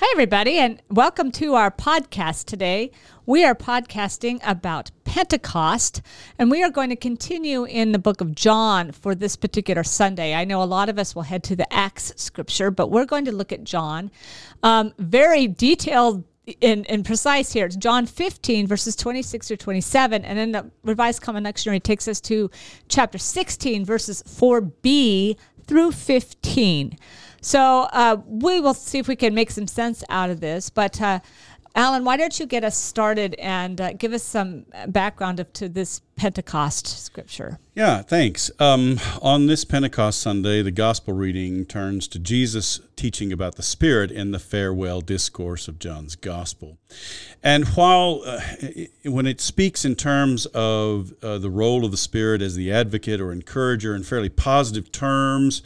Hi, everybody, and welcome to our podcast today. We are podcasting about Pentecost, and we are going to continue in the book of John for this particular Sunday. I know a lot of us will head to the Acts scripture, but we're going to look at John. Um, very detailed and, precise here. It's John 15, verses 26 to 27. And then the Revised Common Lectionary takes us to chapter 16, verses 4b through 15. So uh, we will see if we can make some sense out of this. But uh, Alan, why don't you get us started and uh, give us some background of, to this Pentecost scripture? Yeah, thanks. Um, on this Pentecost Sunday, the gospel reading turns to Jesus teaching about the Spirit in the farewell discourse of John's gospel. And while uh, when it speaks in terms of uh, the role of the Spirit as the advocate or encourager in fairly positive terms,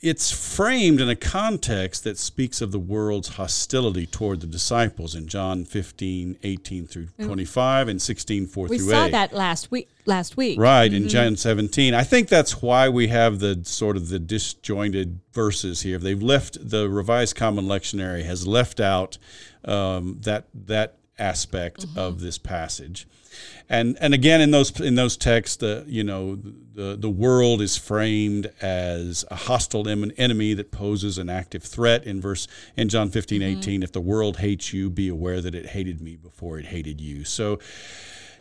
it's framed in a context that speaks of the world's hostility toward the disciples in John 15, 18 through mm. 25 and 16, 4 we through 8. We saw that last week. Last week. Right, mm-hmm. in John 17. I think that's why we have the sort of the disjointed verses here. They've left, the Revised Common Lectionary has left out um, that, that aspect mm-hmm. of this passage and and again in those in those texts the you know the the world is framed as a hostile enemy that poses an active threat in verse in John 15 mm-hmm. 18 if the world hates you be aware that it hated me before it hated you so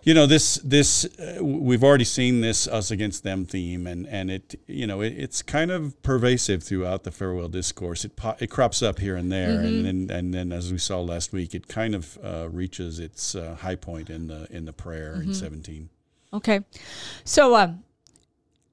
you know this this uh, we've already seen this us against them theme and and it you know it, it's kind of pervasive throughout the farewell discourse it po- it crops up here and there mm-hmm. and then and then as we saw last week it kind of uh, reaches its uh, high point in the in the prayer mm-hmm. in 17 okay so um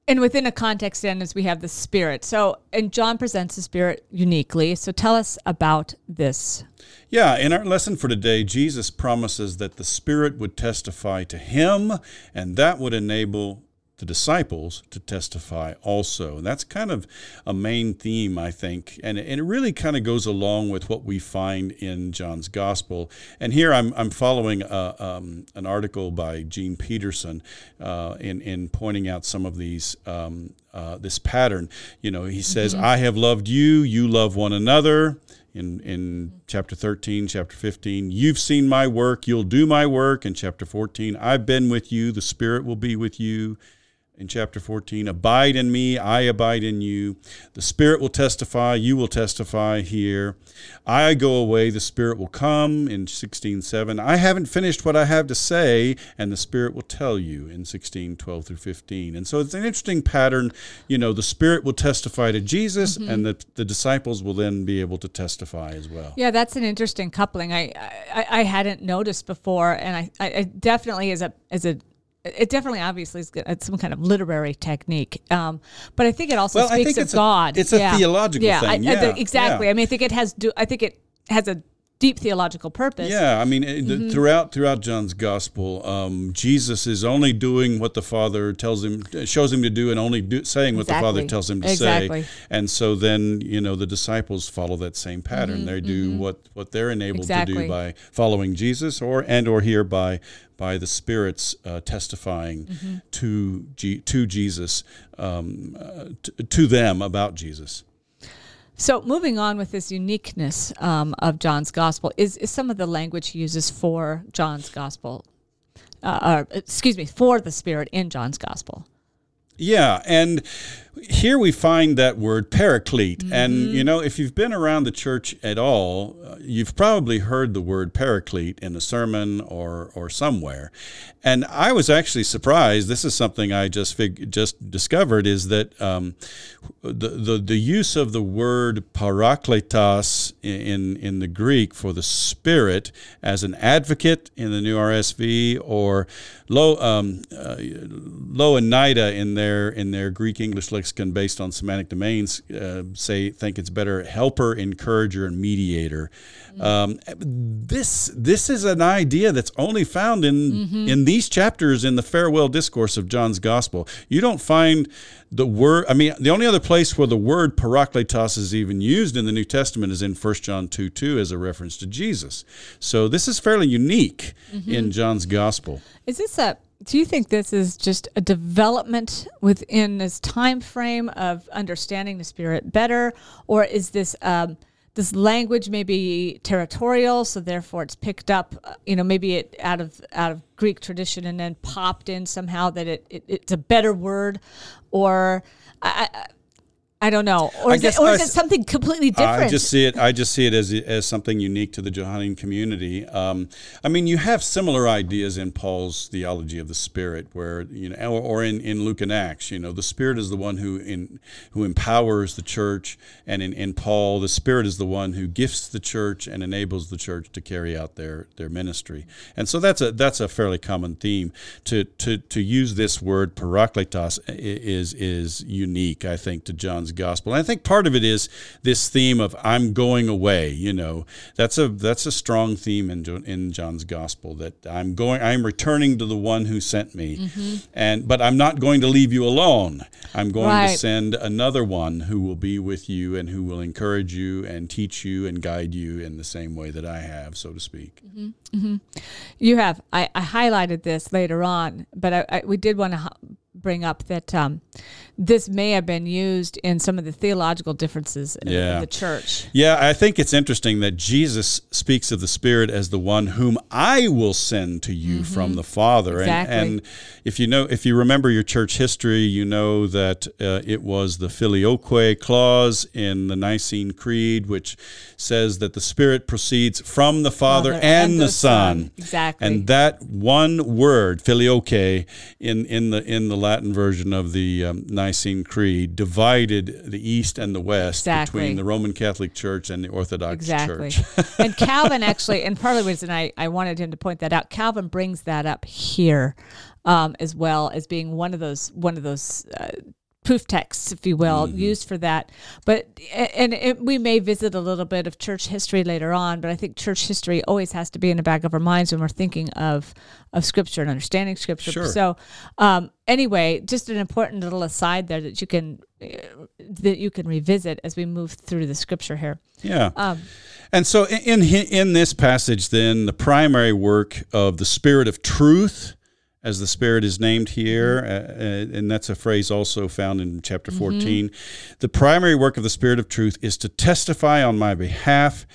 and within a context then as we have the spirit. So and john presents the spirit uniquely. So tell us about this. Yeah in our lesson for today jesus promises that the spirit would testify to him and that would enable the disciples to testify also. And that's kind of a main theme, I think. And, and it really kind of goes along with what we find in John's gospel. And here I'm, I'm following a, um, an article by Gene Peterson uh, in, in pointing out some of these. Um, uh, this pattern, you know, he says, mm-hmm. "I have loved you; you love one another." in in chapter 13 chapter 15 you've seen my work you'll do my work in chapter 14 i've been with you the spirit will be with you in chapter 14 abide in me i abide in you. The spirit will testify you will testify here. I go away the spirit will come in 16:7 i haven't finished what i have to say and the spirit will tell you in 16:12 through 15 and so it's an interesting pattern. You know the spirit will testify to jesus mm-hmm. and the, the disciples will then be able to testify as well. Yeah that's an interesting coupling. I i, I hadn't noticed before and i i definitely as a as a it definitely obviously is it's some kind of literary technique um, but i think it also well, speaks of god a, it's a yeah. theological yeah, thing I, yeah I, exactly yeah. i mean i think it has do i think it has a deep theological purpose. Yeah, I mean, mm-hmm. throughout throughout John's gospel, um, Jesus is only doing what the Father tells him, shows him to do, and only do, saying what exactly. the Father tells him to exactly. say. And so then, you know, the disciples follow that same pattern. Mm-hmm. They do mm-hmm. what what they're enabled exactly. to do by following Jesus, or and or here by by the Spirit's uh, testifying mm-hmm. to G- to Jesus, um, uh, t- to them about Jesus. So, moving on with this uniqueness um, of John's gospel is, is some of the language he uses for John's gospel, uh, or excuse me, for the Spirit in John's gospel. Yeah, and here we find that word paraclete. Mm-hmm. And, you know, if you've been around the church at all, uh, you've probably heard the word paraclete in a sermon or, or somewhere. And I was actually surprised. This is something I just fig- just discovered is that um, the, the, the use of the word parakletos in, in the Greek for the Spirit as an advocate in the New RSV or Louw, um, uh, Louw and Nida in their in their Greek English lexicon based on semantic domains uh, say think it's better helper, encourager, and mediator. Um, this this is an idea that's only found in Mm-hmm. in these chapters in the farewell discourse of John's gospel. You don't find the word. I mean, the only other place where the word parakletos is even used in the New Testament is in 1 John two two as a reference to Jesus. So this is fairly unique Mm-hmm. in John's gospel. Is this a? Do you think this is just a development within this time frame of understanding the spirit better, or is this um, this language may be territorial, so therefore it's picked up, uh, you know, maybe it out of out of Greek tradition and then popped in somehow that it, it it's a better word, or I. I don't know, or, is, guess it, or is it something completely different? I just see it. I just see it as as something unique to the Johannine community. Um, I mean, you have similar ideas in Paul's theology of the Spirit, where you know, or, or in, in Luke and Acts. You know, the Spirit is the one who in who empowers the church, and in, in Paul, the Spirit is the one who gifts the church and enables the church to carry out their their ministry. And so that's a that's a fairly common theme. To to to use this word parakletos is is unique, I think, to John's gospel. And I think part of it is this theme of I'm going away. You know, that's a that's a strong theme in in John's gospel that I'm going I'm returning to the one who sent me, Mm-hmm. and but I'm not going to leave you alone. I'm going Right. to send another one who will be with you and who will encourage you and teach you and guide you in the same way that I have, so to speak. You have. I, I highlighted this later on, but I, I, we did want to bring up that um, this may have been used in some of the theological differences in, Yeah. the church. Yeah, I think it's interesting that Jesus speaks of the Spirit as the one whom I will send to you from the Father. Exactly. And, and if you know, if you remember your church history, you know that uh, it was the filioque clause in the Nicene Creed, which says that the Spirit proceeds from the Father, and, the, Son. Exactly. And that one word, filioque, in, in the in the Latin version of the um, Nicene Creed, divided the East and the West Exactly. between the Roman Catholic Church and the Orthodox Exactly. Church. and Calvin actually, and part of the reason I, I wanted him to point that out, Calvin brings that up here um, as well as being one of those one of those uh, proof texts, if you will, Mm-hmm. used for that. But and it, we may visit a little bit of church history later on, but I think church history always has to be in the back of our minds when we're thinking of of scripture and understanding scripture. Sure. So um, anyway, just an important little aside there that you can uh, that you can revisit as we move through the scripture here. Yeah. Um, and so in, in in this passage, then the primary work of the Spirit of Truth, as the Spirit is named here, Mm-hmm. uh, uh, and that's a phrase also found in chapter 14. The primary work of the Spirit of Truth is to testify on my behalf.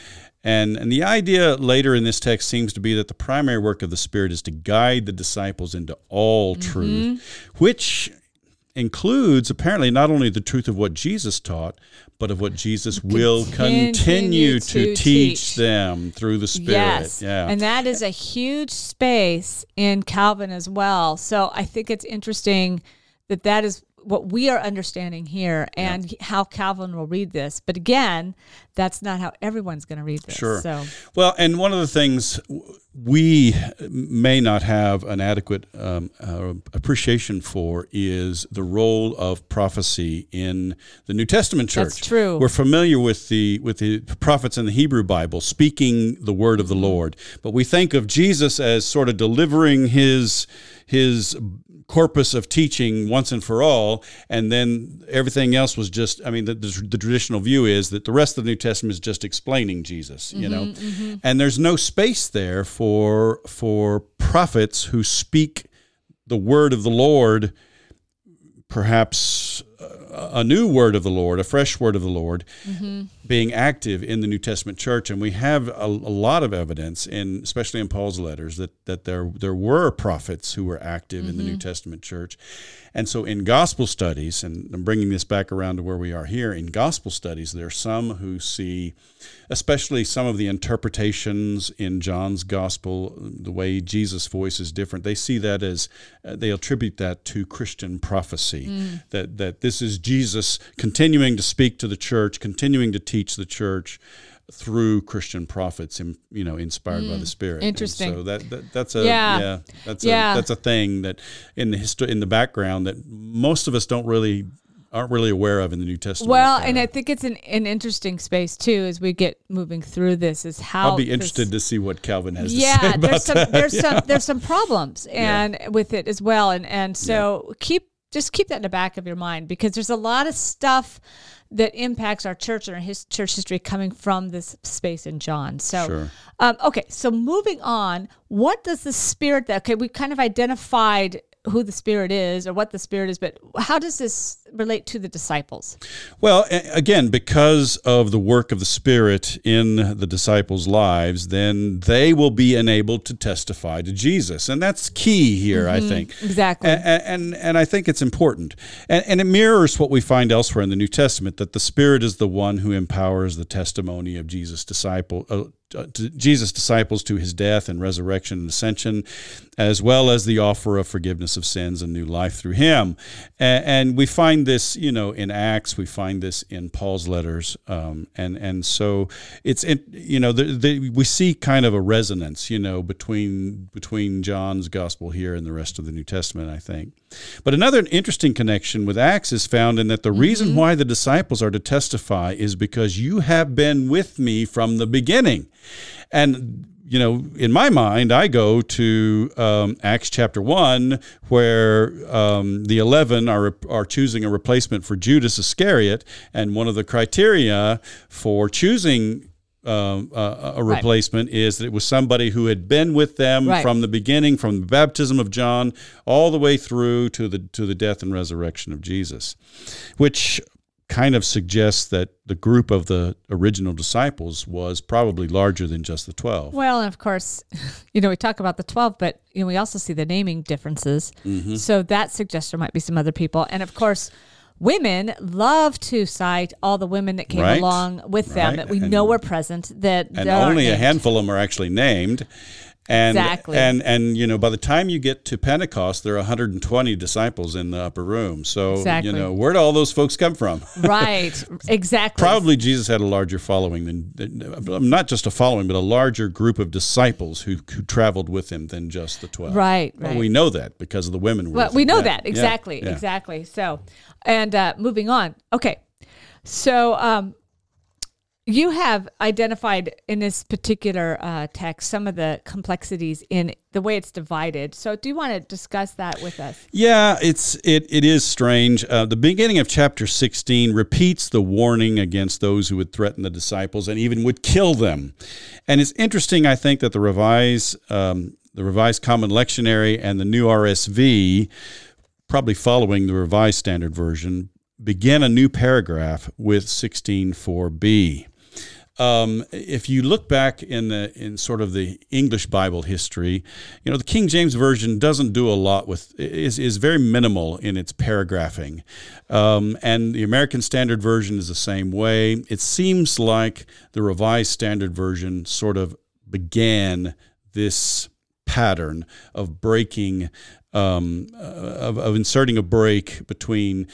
And, and the idea later in this text seems to be that the primary work of the Spirit is to guide the disciples into all Mm-hmm. truth, which includes apparently not only the truth of what Jesus taught, but of what Jesus will Continue continue to, to teach, teach. them through the Spirit. Yes. Yeah. And that is a huge space in Calvin as well. So I think it's interesting that that is what we are understanding here and how Calvin will read this. But again, that's not how everyone's going to read this. Sure. So Well, and one of the things we may not have an adequate um, uh, appreciation for is the role of prophecy in the New Testament church. That's true. We're familiar with the with the prophets in the Hebrew Bible speaking the word of the Lord, but we think of Jesus as sort of delivering his his corpus of teaching once and for all, and then everything else was just. I mean, the, the, the traditional view is that the rest of the New Testament is just explaining Jesus, you mm-hmm, know, mm-hmm. and there's no space there for for prophets who speak the word of the Lord, perhaps a, a new word of the Lord, a fresh word of the Lord, mm-hmm. being active in the New Testament church, and we have a, a lot of evidence, in especially in Paul's letters, that that there there were prophets who were active in the New mm-hmm. Testament church, and so in gospel studies, and I'm bringing this back around to where we are here in gospel studies, there are some who see, especially some of the interpretations in John's gospel, the way Jesus' voice is different. They see that as uh, they attribute that to Christian prophecy, mm. that that this is Jesus continuing to speak to the church, continuing to teach the church through Christian prophets, you know, inspired by the Spirit. And Mm, interesting. so that, that that's a Yeah. yeah, that's Yeah. a that's a thing that in the history in the background that most of us don't really aren't really aware of in the New Testament. Well, and I think it's an, an interesting space too as we get moving through this. Is how I'll be this- interested to see what Calvin has to say yeah, about there's some that. there's some there's some problems and with it as well, and and so keep just keep that in the back of your mind because there's a lot of stuff that impacts our church and our his, church history coming from this space in John. So, Sure. um, okay, so moving on, what does the Spirit that okay, we kind of identified who the Spirit is or what the Spirit is, but how does this relate to the disciples? Well, again, because of the work of the Spirit in the disciples' lives, then they will be enabled to testify to Jesus, and that's key here, I think. Exactly. A- a- And, and I think it's important, and, and it mirrors what we find elsewhere in the New Testament that the Spirit is the one who empowers the testimony of Jesus' disciple. Uh, Jesus' disciples to his death and resurrection and ascension, as well as the offer of forgiveness of sins and new life through him. And, we find this, you know, in Acts. We find this in Paul's letters, um, and and so it's, it, you know, the, the, we see kind of a resonance, you know, between between John's gospel here and the rest of the New Testament. I think. But another interesting connection with Acts is found in that the reason why the disciples are to testify is because you have been with me from the beginning. And you know, in my mind, I go to um, Acts chapter one, where um, the eleven are are choosing a replacement for Judas Iscariot, and one of the criteria for choosing um, a, a replacement is that it was somebody who had been with them Right. from the beginning, from the baptism of John, all the way through to the to the death and resurrection of Jesus, which kind of suggests that the group of the original disciples was probably larger than just the 12. Well, and of course, you know, we talk about the 12, but you know, we also see the naming differences. Mm-hmm. So that suggests there might be some other people. And of course, women love to cite all the women that came Right. along with them that we And- know were present that and aren't only a handful of them are actually named. And, Exactly. and and you know by the time you get to Pentecost there are 120 disciples in the upper room so Exactly. you know where do all those folks come from Right. Exactly. probably Jesus had a larger following than, than um, not just a following but a larger group of disciples who, who traveled with him than just the 12 Right, well, right. we know that because of the women were Well, we know that exactly, yeah. exactly. So, and uh, moving on. Okay, so um, you have identified in this particular uh, text some of the complexities in the way it's divided. So, do you want to discuss that with us? Yeah, it's it it is strange. Uh, the beginning of chapter sixteen repeats the warning against those who would threaten the disciples and even would kill them. And it's interesting, I think, that the revised um, the revised Common Lectionary and the New RSV, probably following the Revised Standard Version, begin a new paragraph with sixteen four b. Um, if you look back in the in sort of the English Bible history, you know the King James version doesn't do a lot with is is very minimal in its paragraphing, um, and the American Standard Version is the same way. It seems like the Revised Standard Version sort of began this pattern of breaking um, of, of inserting a break between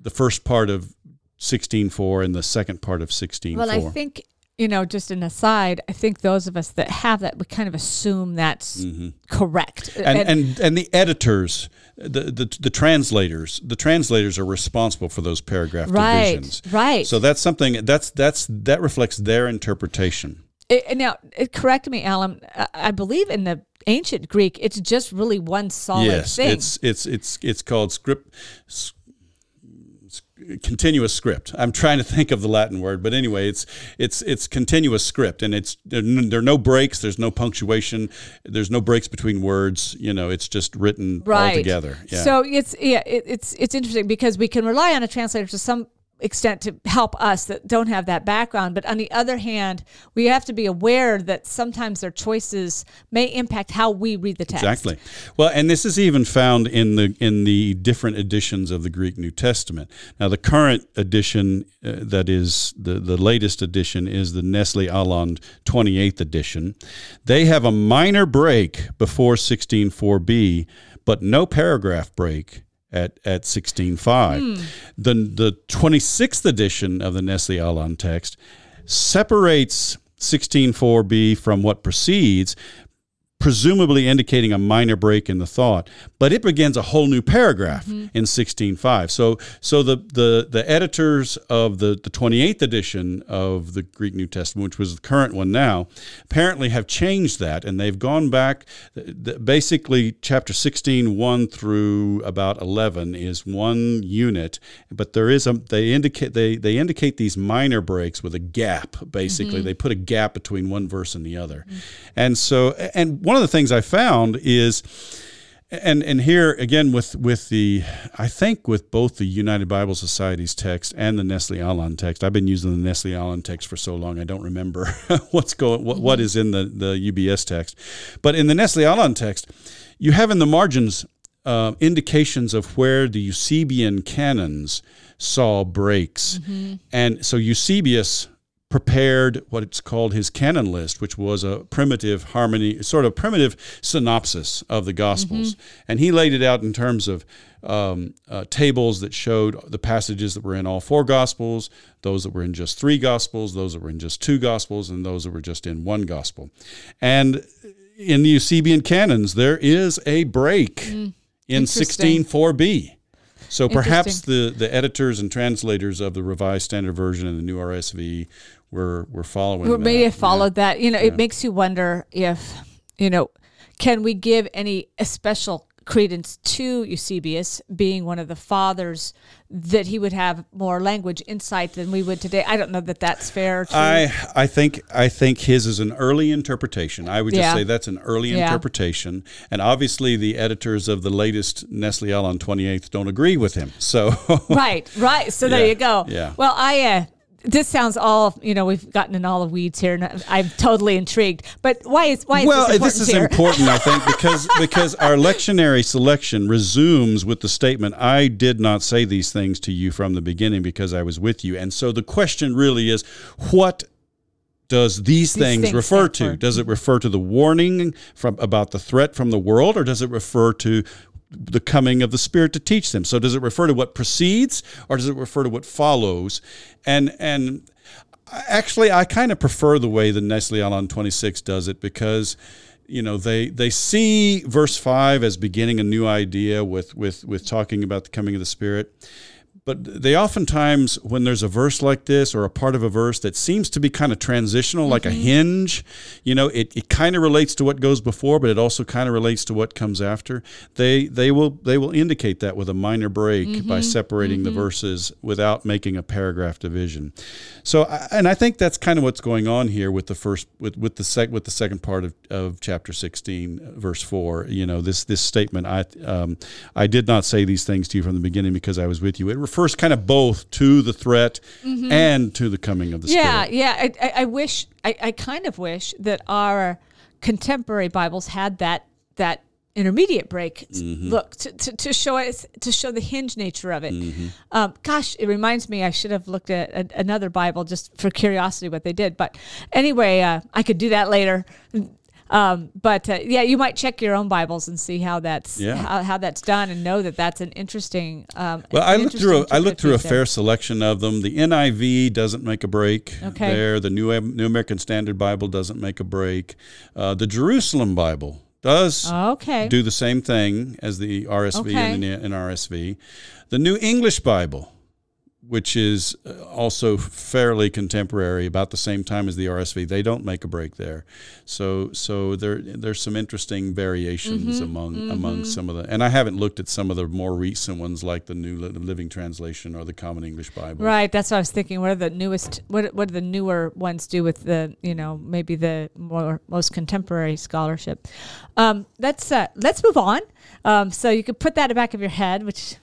the first part of 16.4 and the second part of 16.4. Well, I think you know, just an aside, I think those of us that have that, we kind of assume that's correct. Mm-hmm. and, and and the editors, the, the the translators, the translators are responsible for those paragraph Right, divisions. right. So that's something that's that's that reflects their interpretation. It, now, it, correct me, Alan. I, I believe in the ancient Greek, it's just really one solid yes, thing. it's it's it's it's called script. continuous script i'm trying to think of the latin word but anyway it's it's it's continuous script and it's there, are no breaks there's no punctuation there's no breaks between words you know it's just written all together yeah So it's yeah, it, it's it's interesting because we can rely on a translator to some extent to help us that don't have that background, but on the other hand, we have to be aware that sometimes their choices may impact how we read the text. Exactly. Well, and this is even found in the in the different editions of the Greek New Testament. Now, the current edition, uh, that is the the latest edition, is the Nestle Aland 28th edition. They have a minor break before 16:4b, but no paragraph break. At, at 16.5. Hmm. The, the 26th edition of the Nestle Aland text separates 16.4b from what precedes, presumably indicating a minor break in the thought, but it begins a whole new paragraph mm-hmm. in 16.5. So, so the, the, the editors of the, the 28th edition of the Greek New Testament, which was the current one now, apparently have changed that and they've gone back. Basically, chapter 16, 1 through about 11 is one unit, but there is a, they indicate, they, they indicate these minor breaks with a gap, basically. Mm-hmm. They put a gap between one verse and the other. Mm-hmm. And so, and one of the things I found is, and and here again with with the I think with both the United Bible Society's text and the Nestle Aland text. I've been using the Nestle Aland text for so long I don't remember what's going what, what is in the the UBS text. But in the Nestle Aland text, you have in the margins uh, indications of where the Eusebian canons saw breaks. Mm-hmm. And so Eusebius prepared what it's called his canon list, which was a primitive harmony, sort of primitive synopsis of the Gospels. Mm-hmm. And he laid it out in terms of um, uh, tables that showed the passages that were in all four Gospels, those that were in just three Gospels, those that were in just two Gospels, and those that were just in one Gospel. And in the Eusebian canons, there is a break mm, in 16.4b. So perhaps the, the editors and translators of the Revised Standard Version and the New RSV we're we're following. We may have followed yeah. that. You know, yeah. it makes you wonder if you know, can we give any special credence to Eusebius being one of the fathers that he would have more language insight than we would today. I don't know that that's fair. To... I I think I think his is an early interpretation. I would just yeah. say that's an early yeah. interpretation, and obviously the editors of the latest Nestle Aland 28th don't agree with him. So right, right. So there you go. Yeah. Well, I. Uh, this sounds all you know we've gotten in all the weeds here and i'm totally intrigued but why is why is well this, this is here? important i think because because our lectionary selection resumes with the statement i did not say these things to you from the beginning because i was with you and so the question really is what does these, these things, things, refer to? Does it refer to the warning from about the threat from the world, or does it refer to the coming of the Spirit to teach them. So does it refer to what precedes or does it refer to what follows? And and actually I kind of prefer the way the Nestle Aland 26 does it because you know they they see verse 5 as beginning a new idea with with with talking about the coming of the Spirit but they oftentimes when there's a verse like this or a part of a verse that seems to be kind of transitional mm-hmm. like a mm-hmm. hinge you know it, it kind of relates to what goes before but it also kind of relates to what comes after they they will they will indicate that with a minor break mm-hmm. by separating mm-hmm. the verses without making a paragraph division so and i think that's kind of what's going on here with the first with with the sec with the second part of, of chapter 16 verse 4 you know this this statement i um, i did not say these things to you from the beginning because i was with you it refers refers kind of both to the threat mm-hmm. and to the coming of the yeah, Spirit. Yeah, yeah. I, I, wish, I, I kind of wish that our contemporary Bibles had that that intermediate break mm-hmm. look to, to, to, show us to show the hinge nature of it mm-hmm. um, gosh it reminds me i should have looked at a, another bible just for curiosity what they did but anyway uh, i could do that later um, but uh, yeah, you might check your own Bibles and see how that's yeah. how, how that's done, and know that that's an interesting. Um, well, I looked through a, I looked through a fair selection of them. The NIV doesn't make a break okay. there. The New New American Standard Bible doesn't make a break. Uh, the Jerusalem Bible does okay. do the same thing as the RSV okay. and the NRSV. The New English Bible which is uh, also fairly contemporary, about the same time as the RSV. They don't make a break there, so so there there's some interesting variations mm-hmm, among mm-hmm. among some of the. And I haven't looked at some of the more recent ones like the New Living Translation or the Common English Bible. Right, that's what I was thinking. What are the newest? What what do the newer ones do with the you know maybe the more most contemporary scholarship? Um, let's uh, let's move on. Um, so you could put that in the back of your head, which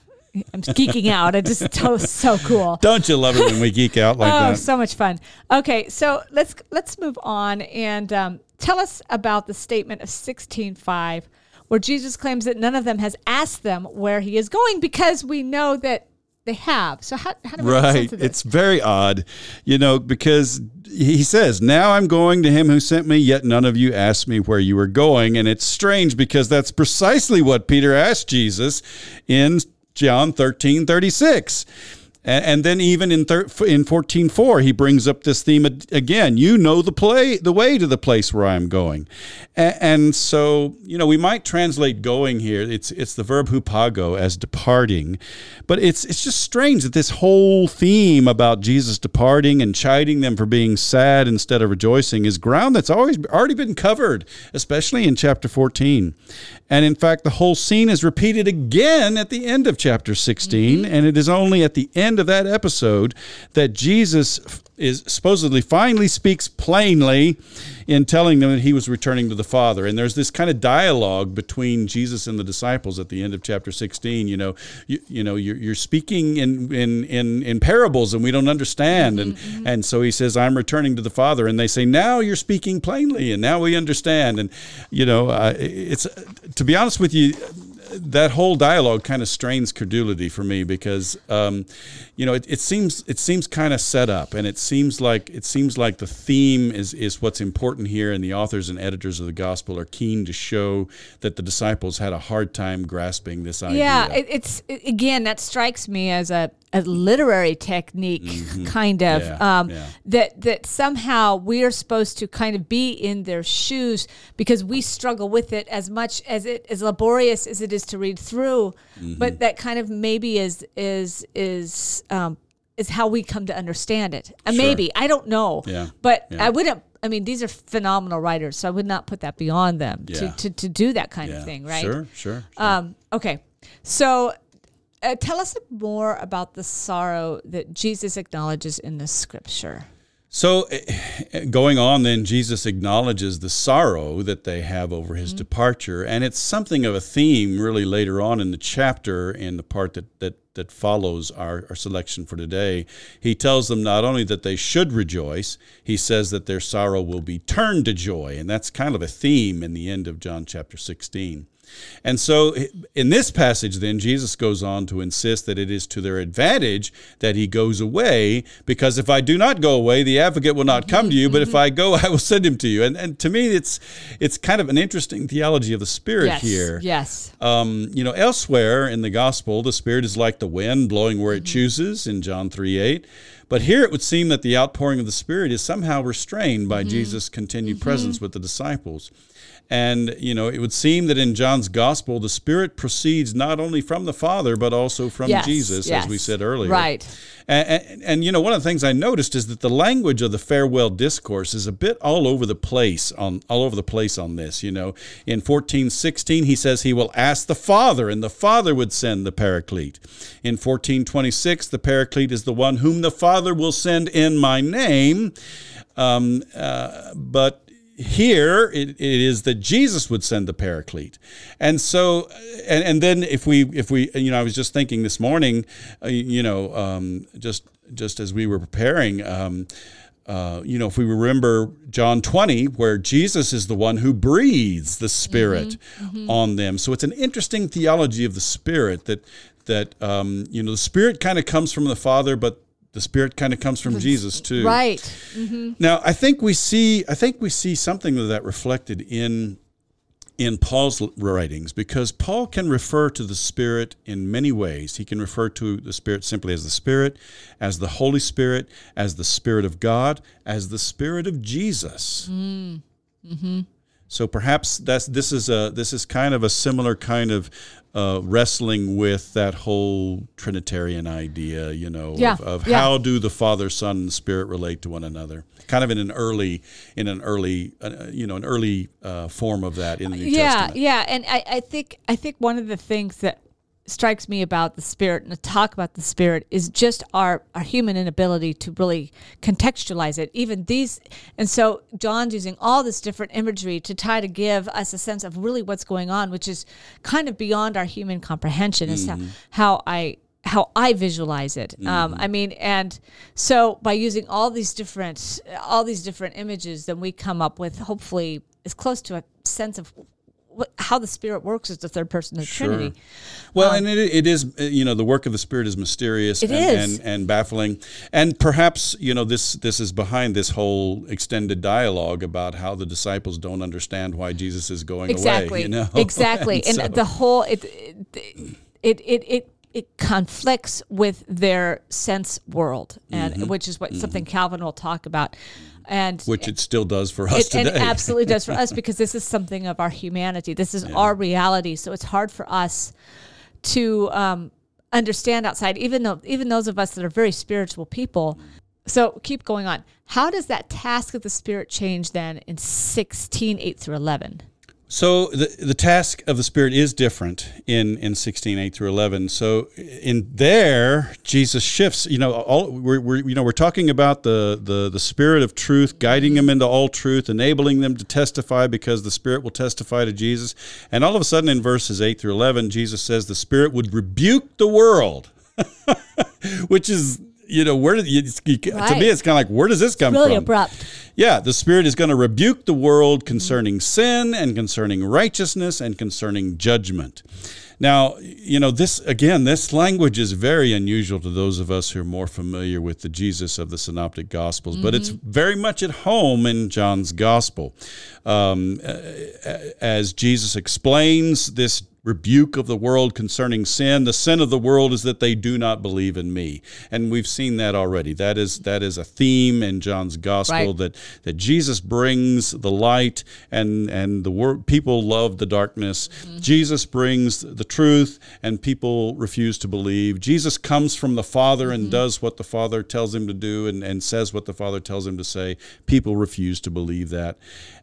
I'm geeking out. It just so, so cool. Don't you love it when we geek out like oh, that? Oh, so much fun. Okay, so let's let's move on and um, tell us about the statement of 16:5, where Jesus claims that none of them has asked them where he is going because we know that they have. So how, how do we right? It's very odd, you know, because he says, "Now I'm going to him who sent me, yet none of you asked me where you were going." And it's strange because that's precisely what Peter asked Jesus in John 13, 36. And, and then even in thir- in fourteen four, he brings up this theme again. You know the play, the way to the place where I'm going, and, and so you know we might translate "going" here. It's it's the verb hupago as departing, but it's it's just strange that this whole theme about Jesus departing and chiding them for being sad instead of rejoicing is ground that's always already been covered, especially in chapter fourteen. And in fact, the whole scene is repeated again at the end of chapter 16. Mm-hmm. And it is only at the end of that episode that Jesus is supposedly finally speaks plainly in telling them that he was returning to the Father. And there's this kind of dialogue between Jesus and the disciples at the end of chapter 16. You know, you, you know, you're, you're speaking in, in, in, in parables and we don't understand. And, mm-hmm. and so he says, I'm returning to the Father. And they say, now you're speaking plainly and now we understand. And, you know, uh, it's, to be honest with you, that whole dialogue kind of strains credulity for me because um, you know it, it, seems it seems kind of set up and it seems like it seems like the theme is is what's important here and the authors and editors of the gospel are keen to show that the disciples had a hard time grasping this idea. yeah it, it's again that strikes me as a a literary technique mm-hmm. kind of yeah, um, yeah. that that somehow we are supposed to kind of be in their shoes because we struggle with it as much as it as laborious as it is to read through mm-hmm. but that kind of maybe is is is um, is how we come to understand it and sure. maybe i don't know yeah. but yeah. i wouldn't I mean, these are phenomenal writers, so I would not put that beyond them to, to, to do that kind of thing, right? Sure, sure. sure. Um, okay, so uh, tell us more about the sorrow that Jesus acknowledges in the scripture. So, eh, going on, then, Jesus acknowledges the sorrow that they have over his mm-hmm. departure. And it's something of a theme, really, later on in the chapter, in the part that, that, that follows our, our selection for today. He tells them not only that they should rejoice, he says that their sorrow will be turned to joy. And that's kind of a theme in the end of John chapter 16. And so in this passage, then, Jesus goes on to insist that it is to their advantage that he goes away, because if I do not go away, the advocate will not come to you, but if I go, I will send him to you. And, and to me, it's, it's kind of an interesting theology of the Spirit yes, here. Yes. Um, you know, elsewhere in the gospel, the Spirit is like the wind blowing where it mm-hmm. chooses in John 3 8. But here it would seem that the outpouring of the Spirit is somehow restrained by mm-hmm. Jesus' continued mm-hmm. presence with the disciples. And, you know, it would seem that in John's gospel, the Spirit proceeds not only from the Father, but also from yes, Jesus, yes. as we said earlier. Right. And, and, and, you know, one of the things I noticed is that the language of the farewell discourse is a bit all over the place on all over the place on this. You know, in fourteen sixteen, he says he will ask the Father, and the Father would send the Paraclete. In fourteen twenty six, the Paraclete is the one whom the Father will send in my name. Um, uh, but here it, it is that Jesus would send the paraclete. And so, and, and then if we, if we, you know, I was just thinking this morning, uh, you know, um, just, just as we were preparing, um, uh, you know, if we remember John 20, where Jesus is the one who breathes the Spirit mm-hmm, mm-hmm. on them. So it's an interesting theology of the Spirit that, that um, you know, the Spirit kind of comes from the Father, but the spirit kind of comes from Jesus too. Right. Mm-hmm. Now, I think we see I think we see something of that reflected in in Paul's writings because Paul can refer to the Spirit in many ways. He can refer to the Spirit simply as the Spirit, as the Holy Spirit, as the Spirit of God, as the Spirit of Jesus. Mm. Mm-hmm. So perhaps that's this is a this is kind of a similar kind of uh, wrestling with that whole Trinitarian idea, you know, yeah. of, of yeah. how do the Father, Son, and Spirit relate to one another? Kind of in an early, in an early, uh, you know, an early uh, form of that in the New yeah, Testament. Yeah, yeah, and I, I think I think one of the things that strikes me about the spirit and to talk about the spirit is just our our human inability to really contextualize it even these and so john's using all this different imagery to try to give us a sense of really what's going on which is kind of beyond our human comprehension is mm-hmm. how, how i how I visualize it. Um, mm-hmm. Um, I mean, and so by using all these different all these different images, then we come up with hopefully as close to a sense of how the Spirit works as the third person of the sure. Trinity. Well, um, and it, it is, uh, you know, the work of the Spirit is mysterious and, is. and, and baffling. And perhaps, you know, this this is behind this whole extended dialogue about how the disciples don't understand why Jesus is going exactly. away. You know? Exactly. and, and so. the whole it, it it it it conflicts with their sense world, and mm-hmm. which is what mm-hmm. something Calvin will talk about. And Which it still does for us it, today. it absolutely does for us because this is something of our humanity. This is our reality. So it's hard for us to um, understand outside, even though even those of us that are very spiritual people. So keep going on. How does that task of the spirit change then in 16, 8 through 11? So the the task of the Spirit is different in in sixteen eight through eleven. So in there, Jesus shifts. You know, all we're, we're you know we're talking about the the the Spirit of truth guiding them into all truth, enabling them to testify because the Spirit will testify to Jesus. And all of a sudden, in verses eight through eleven, Jesus says the Spirit would rebuke the world, which is. You know where did you, to me it's kind of like where does this come from? Really from? abrupt. Yeah, the Spirit is going to rebuke the world concerning sin and concerning righteousness and concerning judgment. Now, you know, this again, this language is very unusual to those of us who are more familiar with the Jesus of the Synoptic Gospels, but it's very much at home in John's Gospel. Um, as Jesus explains this rebuke of the world concerning sin. The sin of the world is that they do not believe in me. And we've seen that already. That is that is a theme in John's gospel Right. that that Jesus brings the light and and the word people love the darkness. Mm-hmm. Jesus brings the truth and people refuse to believe. Jesus comes from the Father and mm-hmm. does what the Father tells him to do and, and says what the Father tells him to say. People refuse to believe that.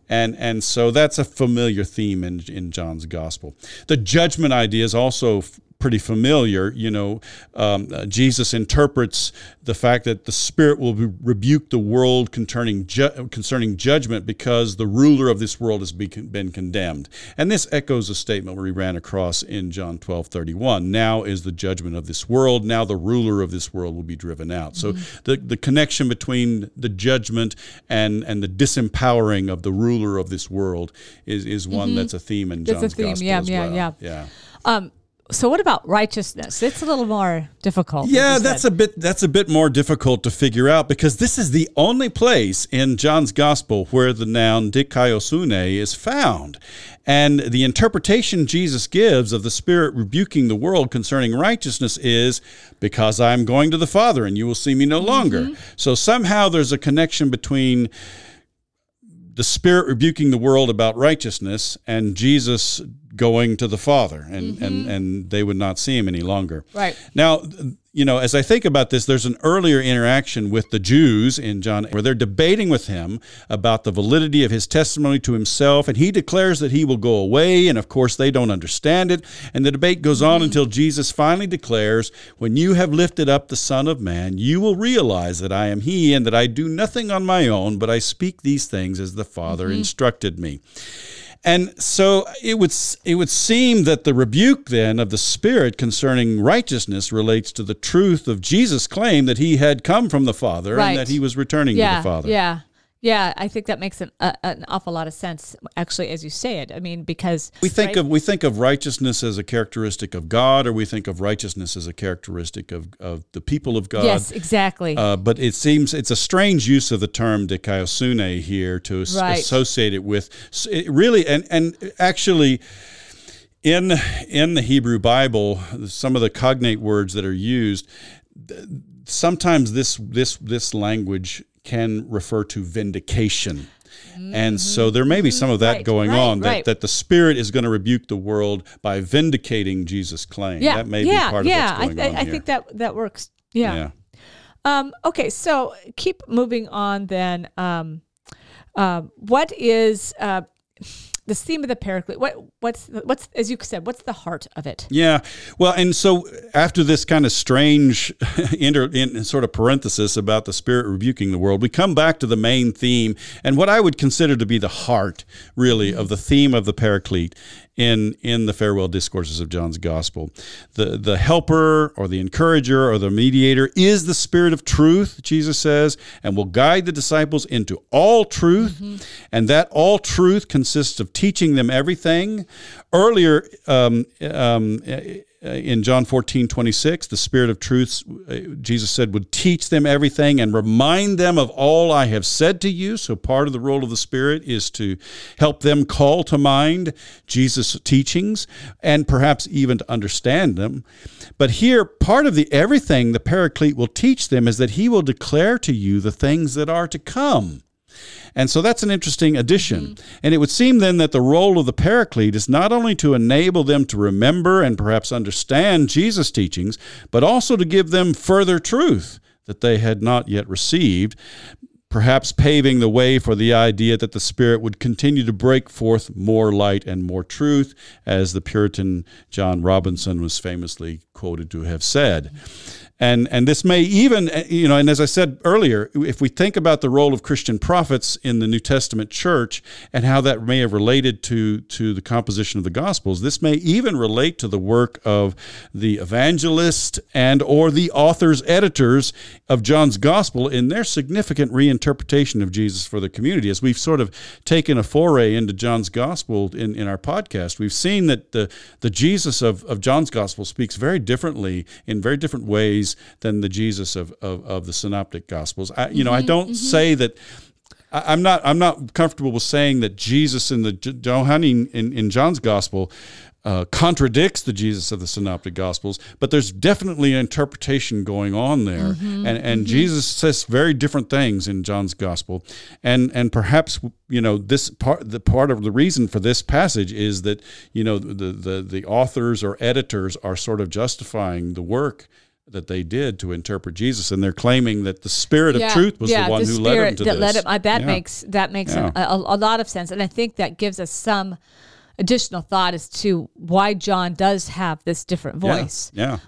And and so that's a familiar theme in in John's gospel. The judgment idea is also pretty familiar. You know, um, uh, Jesus interprets the fact that the Spirit will be, rebuke the world concerning ju- concerning judgment because the ruler of this world has be, been condemned. And this echoes a statement we ran across in John twelve thirty one. Now is the judgment of this world. Now the ruler of this world will be driven out. So the the connection between the judgment and and the disempowering of the ruler of this world is is one that's a theme in John's theme. gospel Yeah, as yeah, well. yeah. yeah. Um, so what about righteousness? It's a little more difficult. Yeah, that's a bit that's a bit more difficult to figure out because this is the only place in John's gospel where the noun dikaiosune is found. And the interpretation Jesus gives of the Spirit rebuking the world concerning righteousness is because I'm going to the Father and you will see me no longer. Mm-hmm. So somehow there's a connection between the Spirit rebuking the world about righteousness and Jesus going to the Father, and, mm-hmm. and, and they would not see him any longer. Right. Now, you know, as I think about this, there's an earlier interaction with the Jews in John where they're debating with him about the validity of his testimony to himself, and he declares that he will go away, and of course they don't understand it. And the debate goes on mm-hmm. until Jesus finally declares, When you have lifted up the Son of Man, you will realize that I am he, and that I do nothing on my own, but I speak these things as the Father mm-hmm. instructed me. And so it would it would seem that the rebuke then of the Spirit concerning righteousness relates to the truth of Jesus' claim that he had come from the Father Right. and that he was returning yeah, to the Father. Yeah. Yeah, I think that makes an, a, an awful lot of sense, actually, as you say it. I mean, because We think right? of we think of righteousness as a characteristic of God, or we think of righteousness as a characteristic of, of the people of God. yes, exactly. Uh, but it seems it's a strange use of the term dikaiosune here to Right. associate it with it really and and actually in in the Hebrew Bible some of the cognate words that are used sometimes this this this language can refer to vindication. And so there may be some of that Mm-hmm. Right, going right, on that, right. that the Spirit is going to rebuke the world by vindicating Jesus' claim. yeah, that may yeah, be part yeah. of what's going I, on I here. think that that works. Yeah. yeah. Um, okay, so keep moving on then. Um, uh, what is uh, the theme of the Paraclete? What what's what's as you said? What's the heart of it? Yeah. Well, and so after this kind of strange inter, in sort of parenthesis about the spirit rebuking the world, we come back to the main theme and what I would consider to be the heart, really, of mm-hmm. the theme of the Paraclete in in the farewell discourses of John's Gospel. The the helper or the encourager or the mediator is the spirit of truth, Jesus says, and will guide the disciples into all truth. And that all truth consists of teaching them everything. Earlier, um, um, in John 14, 26, the Spirit of truth, uh, Jesus said, would teach them everything and remind them of all I have said to you. So part of the role of the Spirit is to help them call to mind Jesus' teachings and perhaps even to understand them. But here, part of the everything the Paraclete will teach them is that he will declare to you the things that are to come. And so that's an interesting addition. Mm-hmm. And it would seem then that the role of the paraclete is not only to enable them to remember and perhaps understand Jesus' teachings, but also to give them further truth that they had not yet received, perhaps paving the way for the idea that the Spirit would continue to break forth more light and more truth, as the Puritan John Robinson was famously quoted to have said. And, and this may even, eh, you know, and as I said earlier, if we think about the role of Christian prophets in the New Testament church and how that may have related to, to the composition of the Gospels, this may even relate to the work of the evangelist and or the authors, editors of John's Gospel in their significant reinterpretation of Jesus for the community. As we've sort of taken a foray into John's Gospel in, in our podcast, we've seen that the, the Jesus of, of John's Gospel speaks very differently in very different ways ways than the Jesus of, of, of the synoptic gospels. I, you know, mm-hmm, I don't mm-hmm. say that I, am not I'm not comfortable with saying that Jesus in the Johannine in, in John's gospel uh, contradicts the Jesus of the Synoptic Gospels, but there's definitely an interpretation going on there, mm-hmm, and and mm-hmm. Jesus says very different things in John's Gospel, and and perhaps you know this part the part of the reason for this passage is that you know the the the authors or editors are sort of justifying the work that they did to interpret Jesus, and they're claiming that the Spirit yeah, of truth was yeah, the one the who led them to that this. Led him, uh, that yeah. makes that makes a, a, a, lot of sense, and I think that gives us some additional thought as to why John does have this different voice. Yeah.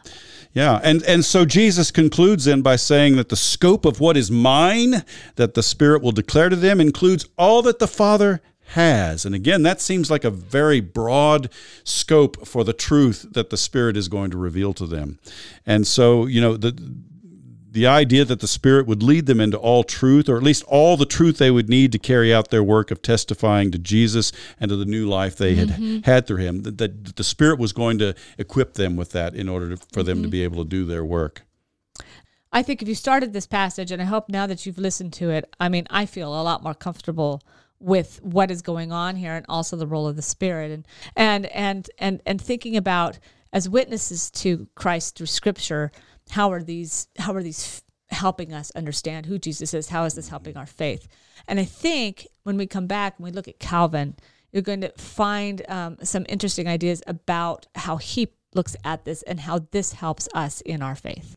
Yeah, and and so Jesus concludes then by saying that the scope of what is mine that the Spirit will declare to them includes all that the Father has. And again, that seems like a very broad scope for the truth that the Spirit is going to reveal to them. And so, you know, the the idea that the Spirit would lead them into all truth, or at least all the truth they would need to carry out their work of testifying to Jesus and to the new life they had mm-hmm. had through Him, that, that, the Spirit was going to equip them with that in order to, for them mm-hmm. to be able to do their work. I think if you started this passage, and I hope now that you've listened to it, I mean, I feel a lot more comfortable with what is going on here and also the role of the spirit. And and and and and thinking about as witnesses to Christ through scripture how are these how are these helping us understand who Jesus is? How is this helping our faith? And I think when we come back and we look at Calvin you're going to find um, some interesting ideas about how he looks at this and how this helps us in our faith.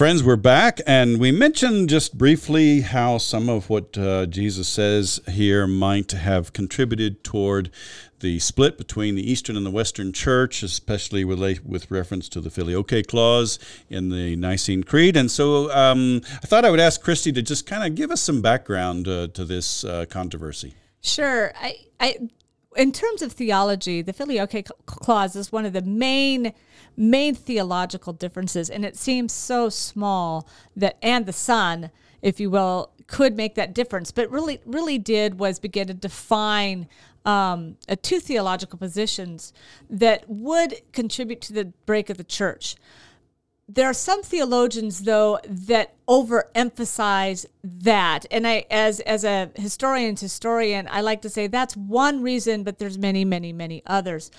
Friends, we're back, and we mentioned just briefly how some of what uh, Jesus says here might have contributed toward the split between the Eastern and the Western Church, especially with, with reference to the Filioque clause in the Nicene Creed. And so um, I thought I would ask Christy to just kind of give us some background uh, to this uh, controversy. Sure. I, I, in terms of theology, the Filioque clause is one of the main main theological differences, and it seems so small that and the Son, if you will, could make that difference, but really really did was begin to define um, uh, two theological positions that would contribute to the break of the church there are some theologians though that overemphasize that and i as as a historian's historian i like to say that's one reason but there's many many many others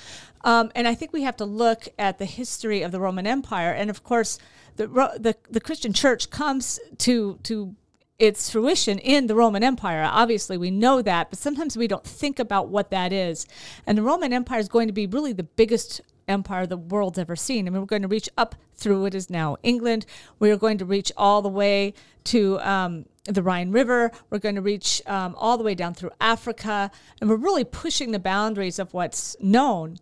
um, and i think we have to look at the history of the roman empire and of course the the, the christian church comes to to its fruition in the Roman Empire. Obviously, we know that, but sometimes we don't think about what that is. And the Roman Empire is going to be really the biggest empire the world's ever seen. I mean, we're going to reach up through what is now England. We are going to reach all the way to um, the Rhine River. We're going to reach um, all the way down through Africa. And we're really pushing the boundaries of what's known.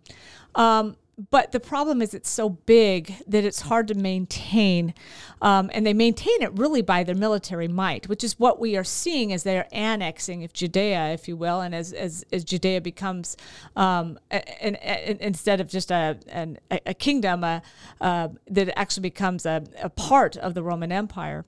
Um, but the problem is it's so big that it's hard to maintain. Um, and they maintain it really by their military might, which is what we are seeing as they're annexing of Judea, if you will, and as, as, as Judea becomes, um, an, an, instead of just a, an, a kingdom, uh, uh, that actually becomes a, a part of the Roman Empire.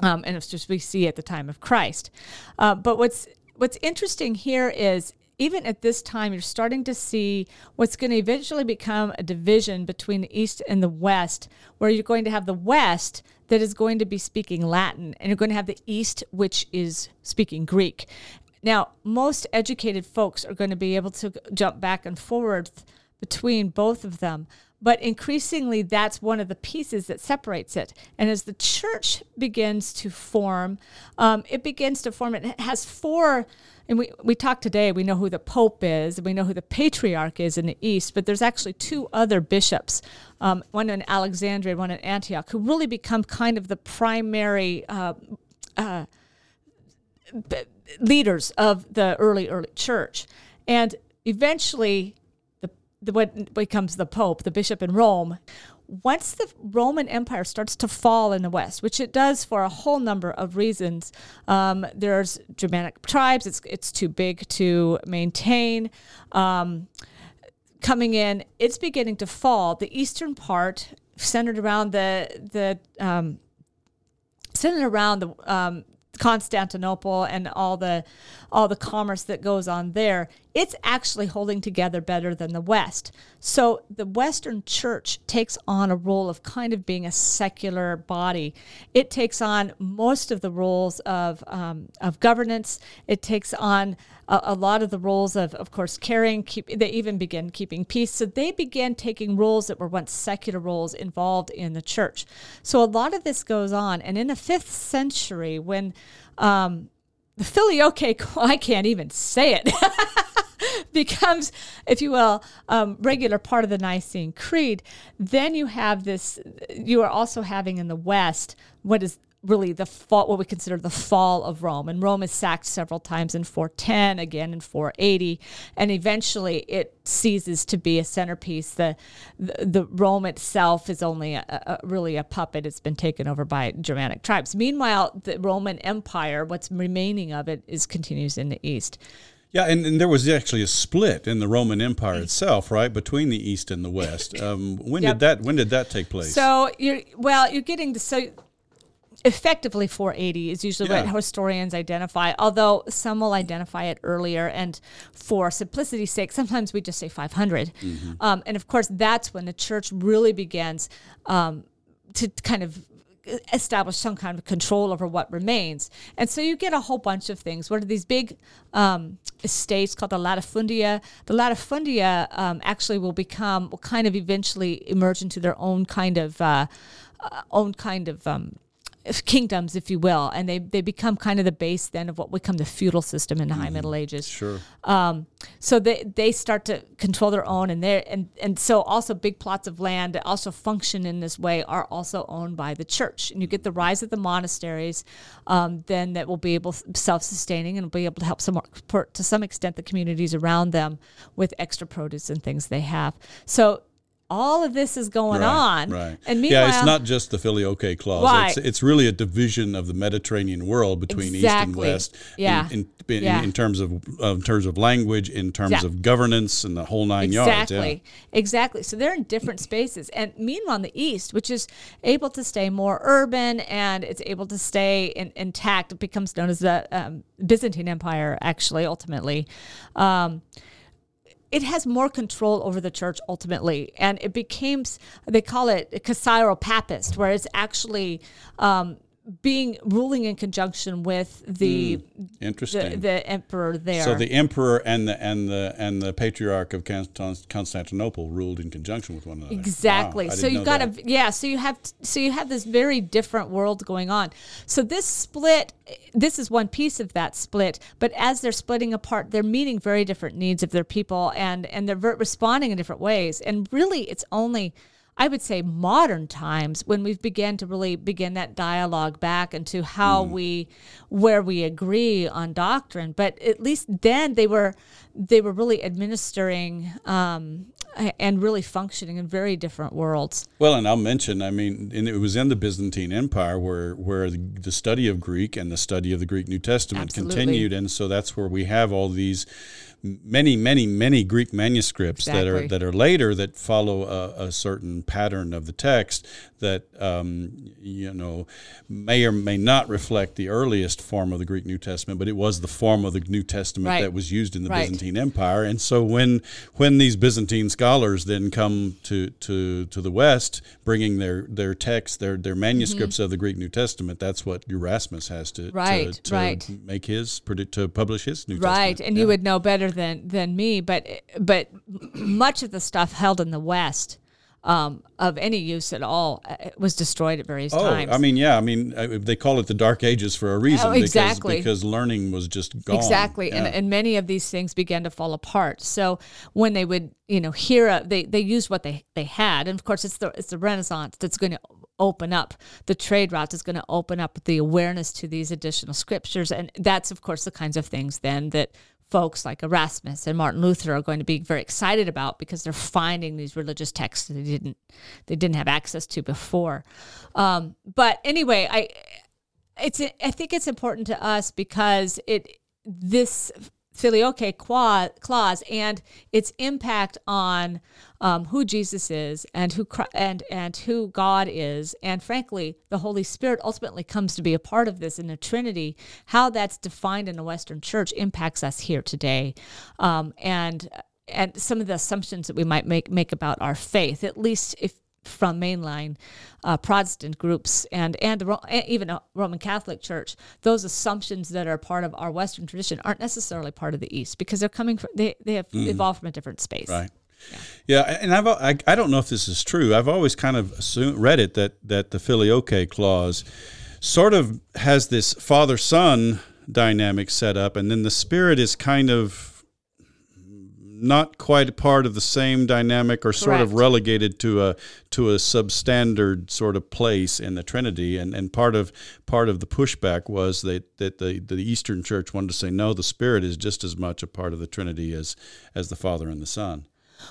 um, and it's just we see at the time of Christ. Uh, but what's what's interesting here is even at this time, you're starting to see what's going to eventually become a division between the East and the West, where you're going to have the West that is going to be speaking Latin, and you're going to have the East, which is speaking Greek. Now, most educated folks are going to be able to jump back and forth between both of them. But increasingly, that's one of the pieces that separates it. And as the church begins to form, um, it begins to form, it has four. And we, we talked today, we know who the Pope is, we know who the Patriarch is in the East, but there's actually two other bishops, um, one in Alexandria, one in Antioch, who really become kind of the primary uh, uh, leaders of the early, early church. And eventually, what becomes the Pope, the bishop in Rome, once the Roman Empire starts to fall in the West, which it does for a whole number of reasons, um, there's Germanic tribes. It's it's too big to maintain. Um, coming in, it's beginning to fall. The eastern part, centered around the the um, centered around the um, Constantinople and all the all the commerce that goes on there, it's actually holding together better than the West. So the Western church takes on a role of kind of being a secular body. It takes on most of the roles of um, of governance. It takes on a, a, lot of the roles of, of course, caring. Keep, they even begin keeping peace. So they began taking roles that were once secular roles involved in the church. So a lot of this goes on. And in the fifth century, when um, the filioque, I can't even say it. becomes, if you will, um, regular part of the Nicene Creed, then you have this, you are also having in the West what is really the fall, what we consider the fall of Rome. And Rome is sacked several times in 410, again in 480, and eventually it ceases to be a centerpiece. The the, the Rome itself is only a, a, really a puppet. It's been taken over by Germanic tribes. Meanwhile, the Roman Empire, what's remaining of it, is continues in the east. Yeah, and, and there was actually a split in the Roman Empire itself, right, between the East and the West. Um, when yep. did that When did that take place? So you're well, you're getting to so effectively 480 is usually yeah. what historians identify, although some will identify it earlier. And for simplicity's sake, sometimes we just say 500. Mm-hmm. Um, and of course, that's when the church really begins um, to kind of establish some kind of control over what remains. And so you get a whole bunch of things. What are these big um, estates called the latifundia? The latifundia um, actually will become, will kind of eventually emerge into their own kind of, uh, uh, own kind of um, kingdoms, if you will, and they they become kind of the base then of what become the feudal system in the mm-hmm. High Middle Ages. Sure. Um, so they they start to control their own, and they and and so also big plots of land that also function in this way are also owned by the church, and you get the rise of the monasteries, um, then that will be able self sustaining and will be able to help some to some extent the communities around them with extra produce and things they have. So all of this is going right, on. Right. And meanwhile, yeah, it's not just the filioque clause. Right. It's, it's really a division of the Mediterranean world between exactly. East and West. Yeah. In, in, yeah. in, in terms of uh, in terms of language, in terms exactly. of governance, and the whole nine exactly. yards. Exactly. Yeah. Exactly. So they're in different spaces. And meanwhile, in the East, which is able to stay more urban and it's able to stay in, intact, it becomes known as the um, Byzantine Empire. Actually, ultimately. Um, it has more control over the church ultimately. And it becomes, they call it Caesaro Papist, where it's actually um, being ruling in conjunction with the mm, interesting the, the, emperor there. So the emperor and the and the and the patriarch of Constantinople ruled in conjunction with one another. Exactly. Wow, so you got to yeah. So you have so you have this very different world going on. So this split, this is one piece of that split. But as they're splitting apart, they're meeting very different needs of their people, and and they're responding in different ways. And really, it's only I would say modern times when we've begun to really begin that dialogue back into how mm. we where we agree on doctrine. But at least then they were they were really administering um, and really functioning in very different worlds. Well, and I'll mention, I mean, and it was in the Byzantine Empire where where the, the study of Greek and the study of the Greek New Testament Absolutely. continued, and so that's where we have all these many, many, many Greek manuscripts that are that are later that follow a, a certain pattern of the text that um, you know may or may not reflect the earliest form of the Greek New Testament, but it was the form of the New Testament Right. that was used in the Right. Byzantine Empire. And so when when these Byzantine scholars then come to to, to the West, bringing their their texts, their their manuscripts of the Greek New Testament, that's what Erasmus has to Mm-hmm. Right, to, to right. make his to publish his New Right, Testament. and Yeah. you would know better than than me, but but much of the stuff held in the West um, of any use at all uh, was destroyed at various Oh, times. I mean, yeah, I mean, uh, they call it the Dark Ages for a reason. Oh, exactly. Because, because learning was just gone. Exactly, and, Yeah. and many of these things began to fall apart. So when they would, you know, hear a, they they used what they they had, and of course it's the it's the Renaissance that's going to open up the trade routes. Is going to open up the awareness to these additional scriptures, and that's of course the kinds of things then that folks like Erasmus and Martin Luther are going to be very excited about because they're finding these religious texts that they didn't they didn't have access to before. Um, but anyway, I it's I think it's important to us because it this filioque clause and its impact on um, who Jesus is and who and and who God is. And frankly the Holy Spirit ultimately comes to be a part of this in the Trinity. How that's defined in the Western Church impacts us here today. Um, and and some of the assumptions that we might make make about our faith at least if from mainline uh, Protestant groups and and the Ro- and even a Roman Catholic Church, those assumptions that are part of our Western tradition aren't necessarily part of the East because they're coming from they they have evolved from a different space. Right. Yeah, and I've I, I don't know if this is true. I've always kind of assumed, read it that that the filioque clause sort of has this father son dynamic set up, and then the spirit is kind of not quite a part of the same dynamic or sort of relegated to a to a substandard sort of place in the Trinity. And and part of part of the pushback was that that the the Eastern Church wanted to say no the Spirit is just as much a part of the Trinity as as the Father and the Son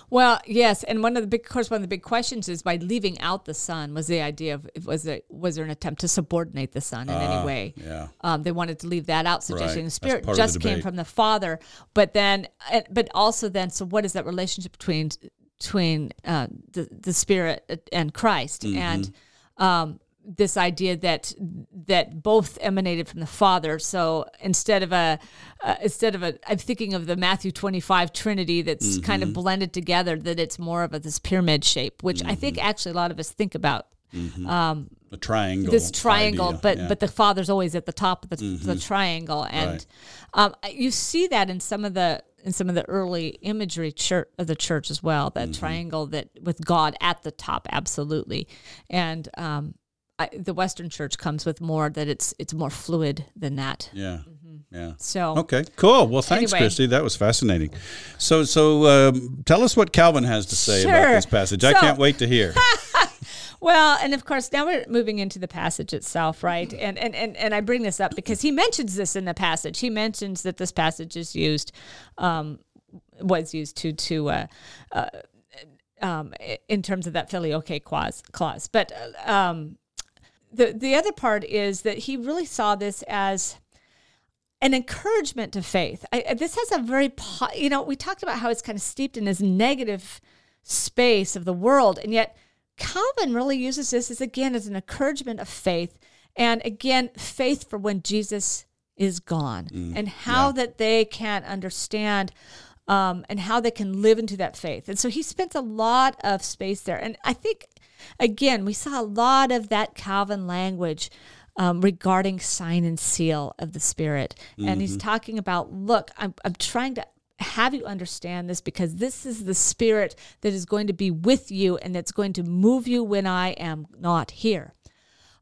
Well, yes, and one of the big, of course, one of the big questions is by leaving out the sun was the idea of was there was there an attempt to subordinate the sun in any way? yeah Um, they wanted to leave that out, suggesting Right. the Spirit of the just came from the Father. But then, uh, but also then, so what is that relationship between between uh, the the Spirit and Christ Mm-hmm. and um, this idea that that both emanated from the Father. So instead of a uh, instead of a, I'm thinking of the Matthew 25 Trinity that's kind Mm-hmm. of blended together. That it's more of a, this pyramid shape, which I think Mm-hmm. actually a lot of us think about a triangle this triangle, idea, but yeah. Mm-hmm. but the father's always at the top of the, the triangle, and Right. um, you see that in some of the in some of the early imagery church of the church as well. That Mm-hmm. triangle that with God at the top, absolutely, and um, I, the Western church comes with more that it's it's more fluid than that. yeah Mm-hmm. yeah So Okay, cool. Well, thanks, Anyway. Christy. That was fascinating. So, so um, tell us what Calvin has to say about this passage. I can't wait to hear. Well, and of course, now we're moving into the passage itself, right? And and and, and I bring this up because he mentions this in the passage. He mentions that this passage is used, um, was used to to. Uh, uh, um, in terms of that filioque clause, clause, but uh, um, the the other part is that he really saw this as an encouragement to faith. I, this has a very, po- you know, we talked about how it's kind of steeped in this negative space of the world, and yet Calvin really uses this as again as an encouragement of faith, and again faith for when Jesus is gone, and how that they can understand. Um, and how they can live into that faith. And so he spends a lot of space there. And I think, again, we saw a lot of that Calvin language um, regarding sign and seal of the Spirit. And he's talking about, look, I'm, I'm trying to have you understand this because this is the Spirit that is going to be with you and that's going to move you when I am not here.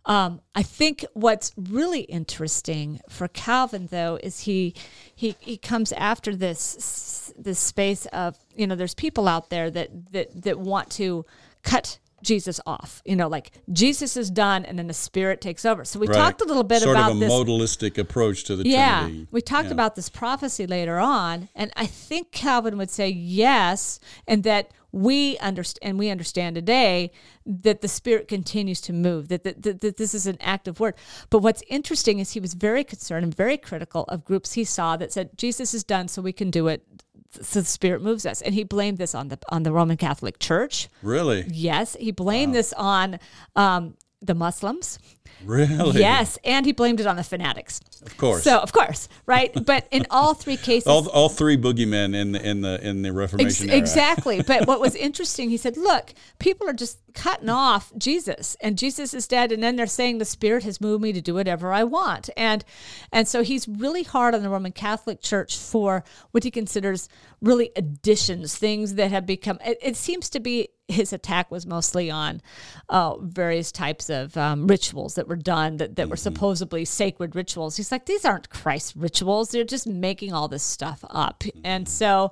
Um, I think what's really interesting for Calvin, though, is he he he comes after this this space of you know there's people out there that that that want to cut Jesus off. You know, like Jesus is done, and then the Spirit takes over. So we Right. talked a little bit sort about of a this. modalistic approach to the Yeah, Trinity. we talked Yeah. about this prophecy later on, and I think Calvin would say yes, and that we understand, and we understand today that the Spirit continues to move, that, that, that, that this is an active word. But what's interesting is he was very concerned and very critical of groups he saw that said Jesus is done, so we can do it. So the Spirit moves us, and he blamed this on the on the Roman Catholic Church. Really? Yes, he blamed this on um, the Muslims. Really? Yes, and he blamed it on the fanatics. Of course. So of course, right? But in all three cases, all, all three boogeymen in the in the in the Reformation Ex- exactly. but what was interesting, he said, look, people are just cutting off Jesus, and Jesus is dead, and then they're saying the Spirit has moved me to do whatever I want, and and so he's really hard on the Roman Catholic Church for what he considers really additions, things that have become. It, it seems to be his attack was mostly on uh, various types of um, rituals that were done that, that were supposedly sacred rituals. He's like, these aren't Christ rituals. They're just making all this stuff up. And so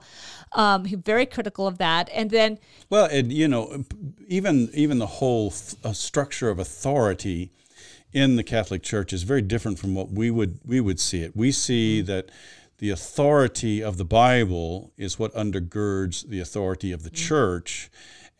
um, he's very critical of that. And then, Well, and you know, even even the whole th- uh, structure of authority in the Catholic Church is very different from what we would we would see it. We see that the authority of the Bible is what undergirds the authority of the church,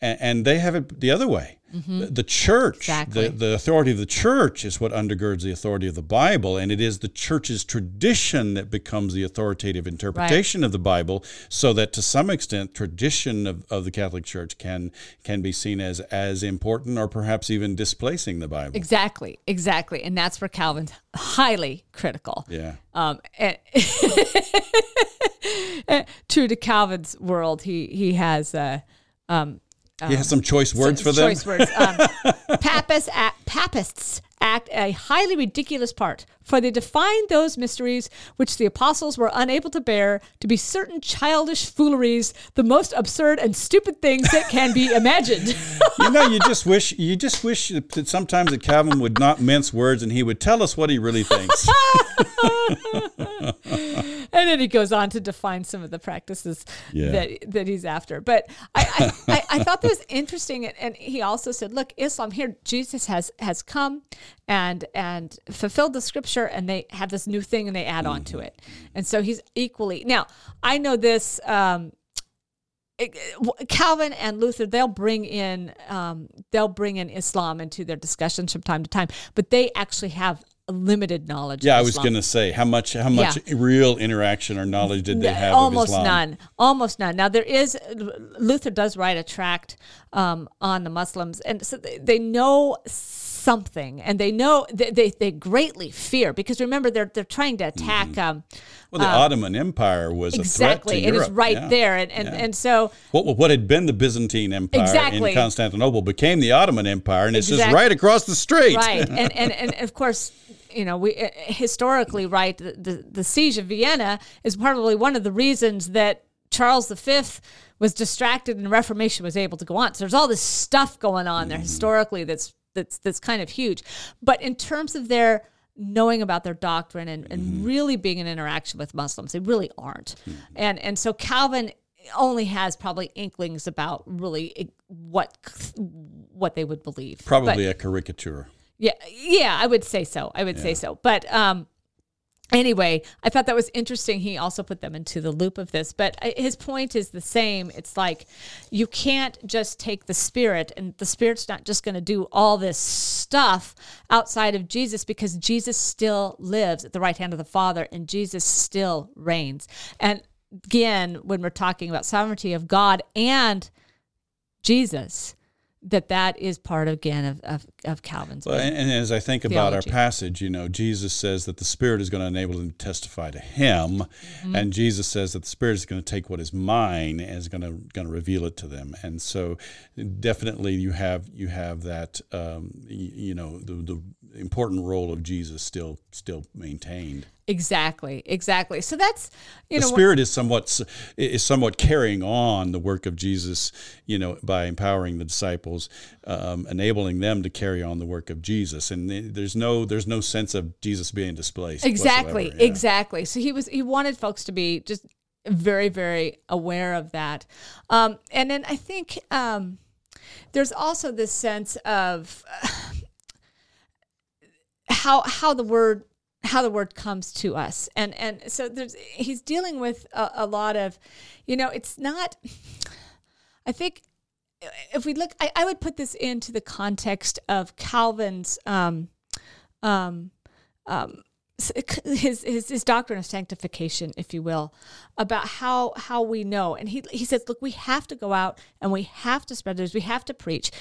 and, and they have it the other way. The, the church, Exactly. the, the authority of the church is what undergirds the authority of the Bible, and it is the church's tradition that becomes the authoritative interpretation of the Bible, so that to some extent, tradition of, of the Catholic Church can can be seen as as important, or perhaps even displacing the Bible. exactly, exactly. And that's where Calvin's highly critical. Yeah. Um, and true to Calvin's world, he, he has, uh, um, uh, he has some choice words for them. Choice words. Um, Papists, act, papists act a highly ridiculous part, for they define those mysteries which the apostles were unable to bear to be certain childish fooleries, the most absurd and stupid things that can be imagined. you know, you just wish you just wish that sometimes that Calvin would not mince words and he would tell us what he really thinks. and then he goes on to define some of the practices Yeah. that that he's after. But I, I, I, I thought that was interesting, and, and he also said, "Look, Islam here, Jesus has has come and and fulfilled the scripture, and they have this new thing, and they add on to it, and so he's equally now. I know this." Um, Calvin and Luther, they'll bring in um, they'll bring in Islam into their discussions from time to time, but they actually have limited knowledge. Yeah, I was going to say how much how much Yeah. real interaction or knowledge did they have almost none almost none now there is luther does write a tract um, on the muslims and so they, they know something and they know they, they, they greatly fear because remember they're they're trying to attack um, Well, the Ottoman Empire was exactly a threat to and Europe. it's right yeah. there and and, Yeah. and so What, what had been the Byzantine Empire Exactly. in Constantinople became the Ottoman Empire, and it's just right across the street. right and, and and of course you know we uh, historically right the, the the siege of vienna is probably one of the reasons that charles v was distracted and the reformation was able to go on. So there's all this stuff going on there historically that's that's that's kind of huge. But in terms of their knowing about their doctrine and, and really being in interaction with muslims they really aren't. And and so calvin only has probably inklings about really eh, what what they would believe. But- Probably a caricature. Yeah, yeah, I would say so. I would say so. But um, anyway, I thought that was interesting. He also put them into the loop of this, but his point is the same. It's like you can't just take the spirit, and the spirit's not just going to do all this stuff outside of Jesus because Jesus still lives at the right hand of the Father, and Jesus still reigns. And again, when we're talking about sovereignty of God and Jesus. That that is part again of, of, of Calvin's. Well, and, and as I think about our passage, you know, Jesus says that the Spirit is going to enable them to testify to Him, Mm-hmm. and Jesus says that the Spirit is going to take what is mine and is going to going to reveal it to them. And so, definitely, you have you have that, um, you, you know, the, the important role of Jesus still still maintained. Exactly, exactly. So that's you the know Spirit is somewhat is somewhat carrying on the work of Jesus, you know, by empowering the disciples, um, enabling them to carry on the work of Jesus. And there's no there's no sense of Jesus being displaced. exactly, yeah. exactly. So he was he wanted folks to be just very very aware of that, um, and then I think um, there's also this sense of uh, how how the word how the word comes to us and and so there's he's dealing with a, a lot of you know it's not i think if we look I, I would put this into the context of calvin's um um um his, his his doctrine of sanctification, if you will, about how how we know. And he he says, look, we have to go out and we have to spread news, we have to preach.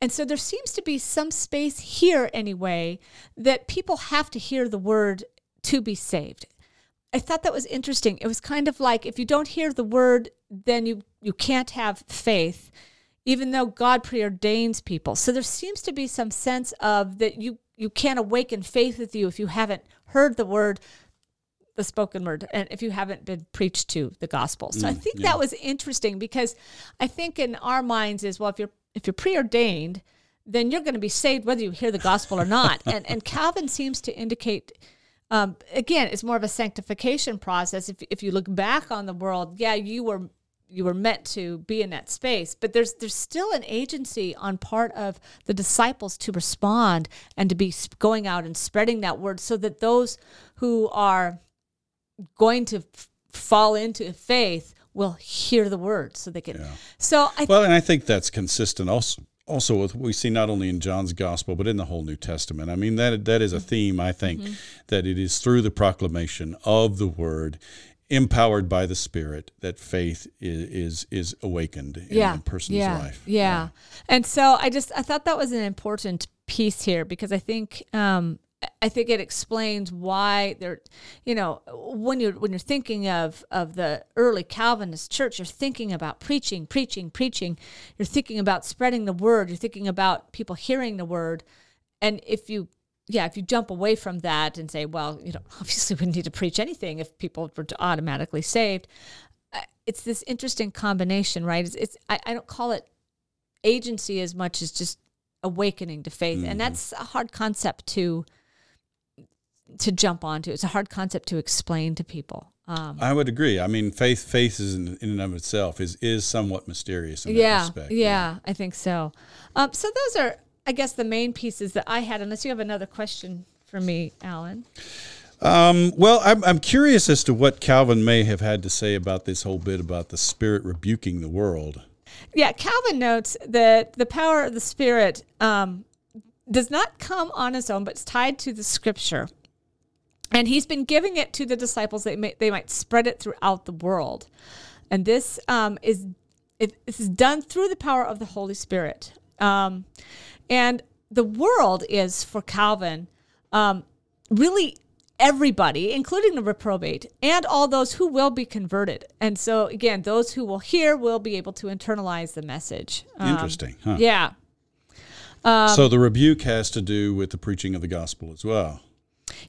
And so there seems to be some space here anyway that people have to hear the word to be saved. I thought that was interesting. It was kind of like if you don't hear the word, then you you can't have faith, even though God preordains people. So there seems to be some sense of that you you can't awaken faith with you if you haven't heard the word the spoken word and if you haven't been preached to the gospel so mm, i think yeah. that was interesting because i think in our minds is well if you're if you're preordained then you're going to be saved whether you hear the gospel or not. And and calvin seems to indicate um, again it's more of a sanctification process. If, if you look back on the world yeah you were you were meant to be in that space but there's there's still an agency on part of the disciples to respond and to be going out and spreading that word so that those who are going to f- fall into faith will hear the word so they can yeah. so I well and i think that's consistent also also with we see not only in John's gospel but in the whole New Testament. I mean that that is a theme I think mm-hmm. that it is through the proclamation of the word empowered by the Spirit that faith is is, is awakened in yeah. a person's yeah. life. Yeah. yeah. And so I just I thought that was an important piece here because I think um, I think it explains why they're, you know, when you're when you're thinking of of the early Calvinist church, you're thinking about preaching, preaching, preaching. You're thinking about spreading the word. You're thinking about people hearing the word. And if you yeah, if you jump away from that and say, well, you know, obviously we need to preach anything if people were automatically saved, it's this interesting combination, right? It's, it's I, I, don't call it agency as much as just awakening to faith, mm-hmm. and that's a hard concept to to jump onto. It's a hard concept to explain to people. Um, I would agree. I mean, faith, faith is in, in and of itself is is somewhat mysterious in yeah, that respect. Yeah, yeah, I think so. Um, so those are I guess the main pieces that I had, unless you have another question for me, Alan. Um, well, I'm, I'm curious as to what Calvin may have had to say about this whole bit about the Spirit rebuking the world. Yeah, Calvin notes that the power of the Spirit um, does not come on its own, but it's tied to the Scripture. And he's been giving it to the disciples that may, they might spread it throughout the world. And this um, is it, this is done through the power of the Holy Spirit. Um, and the world is for Calvin um, really everybody, including the reprobate, and all those who will be converted. And so, again, those who will hear will be able to internalize the message. Um, Interesting. Huh? Yeah. Um, so the rebuke has to do with the preaching of the gospel as well.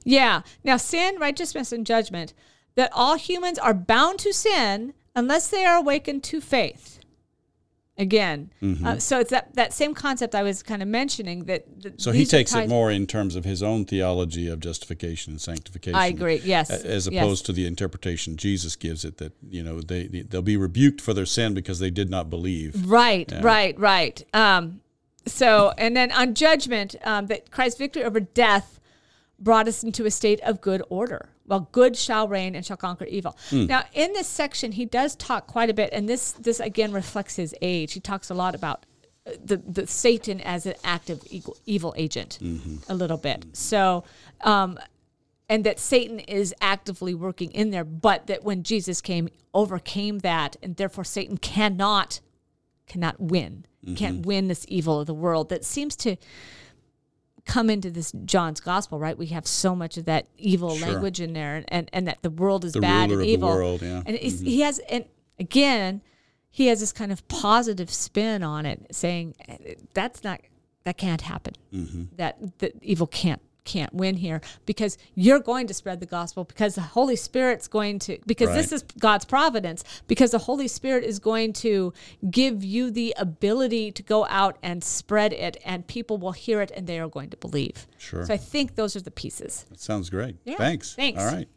Yeah. Now, sin, righteousness, and judgment, that all humans are bound to sin unless they are awakened to faith again. Mm-hmm. Uh, so it's that, that same concept I was kind of mentioning that. that so he takes it more in terms of his own theology of justification and sanctification. I agree. Yes, as opposed yes. to the interpretation Jesus gives it that you know they they'll be rebuked for their sin because they did not believe. Right. Yeah. Right. Right. Um, so and then on judgment, um, that Christ's victory over death brought us into a state of good order well good shall reign and shall conquer evil mm. now in this section he does talk quite a bit and this this again reflects his age he talks a lot about uh, the, the satan as an active evil, evil agent mm-hmm. a little bit so um, and that satan is actively working in there but that when jesus came overcame that and therefore satan cannot cannot win mm-hmm. can't win this evil of the world that seems to come into this John's gospel, right? We have so much of that evil sure. language in there, and, and, and that the world is the bad and evil. World, yeah. And mm-hmm. he has, and again, he has this kind of positive spin on it, saying that's not that can't happen. Mm-hmm. That that evil can't can't win here because you're going to spread the gospel because the Holy Spirit's going to because right. this is God's providence because the Holy Spirit is going to give you the ability to go out and spread it and people will hear it and they are going to believe. Sure. So I think those are the pieces. That sounds great. Yeah. Thanks. Thanks. All right.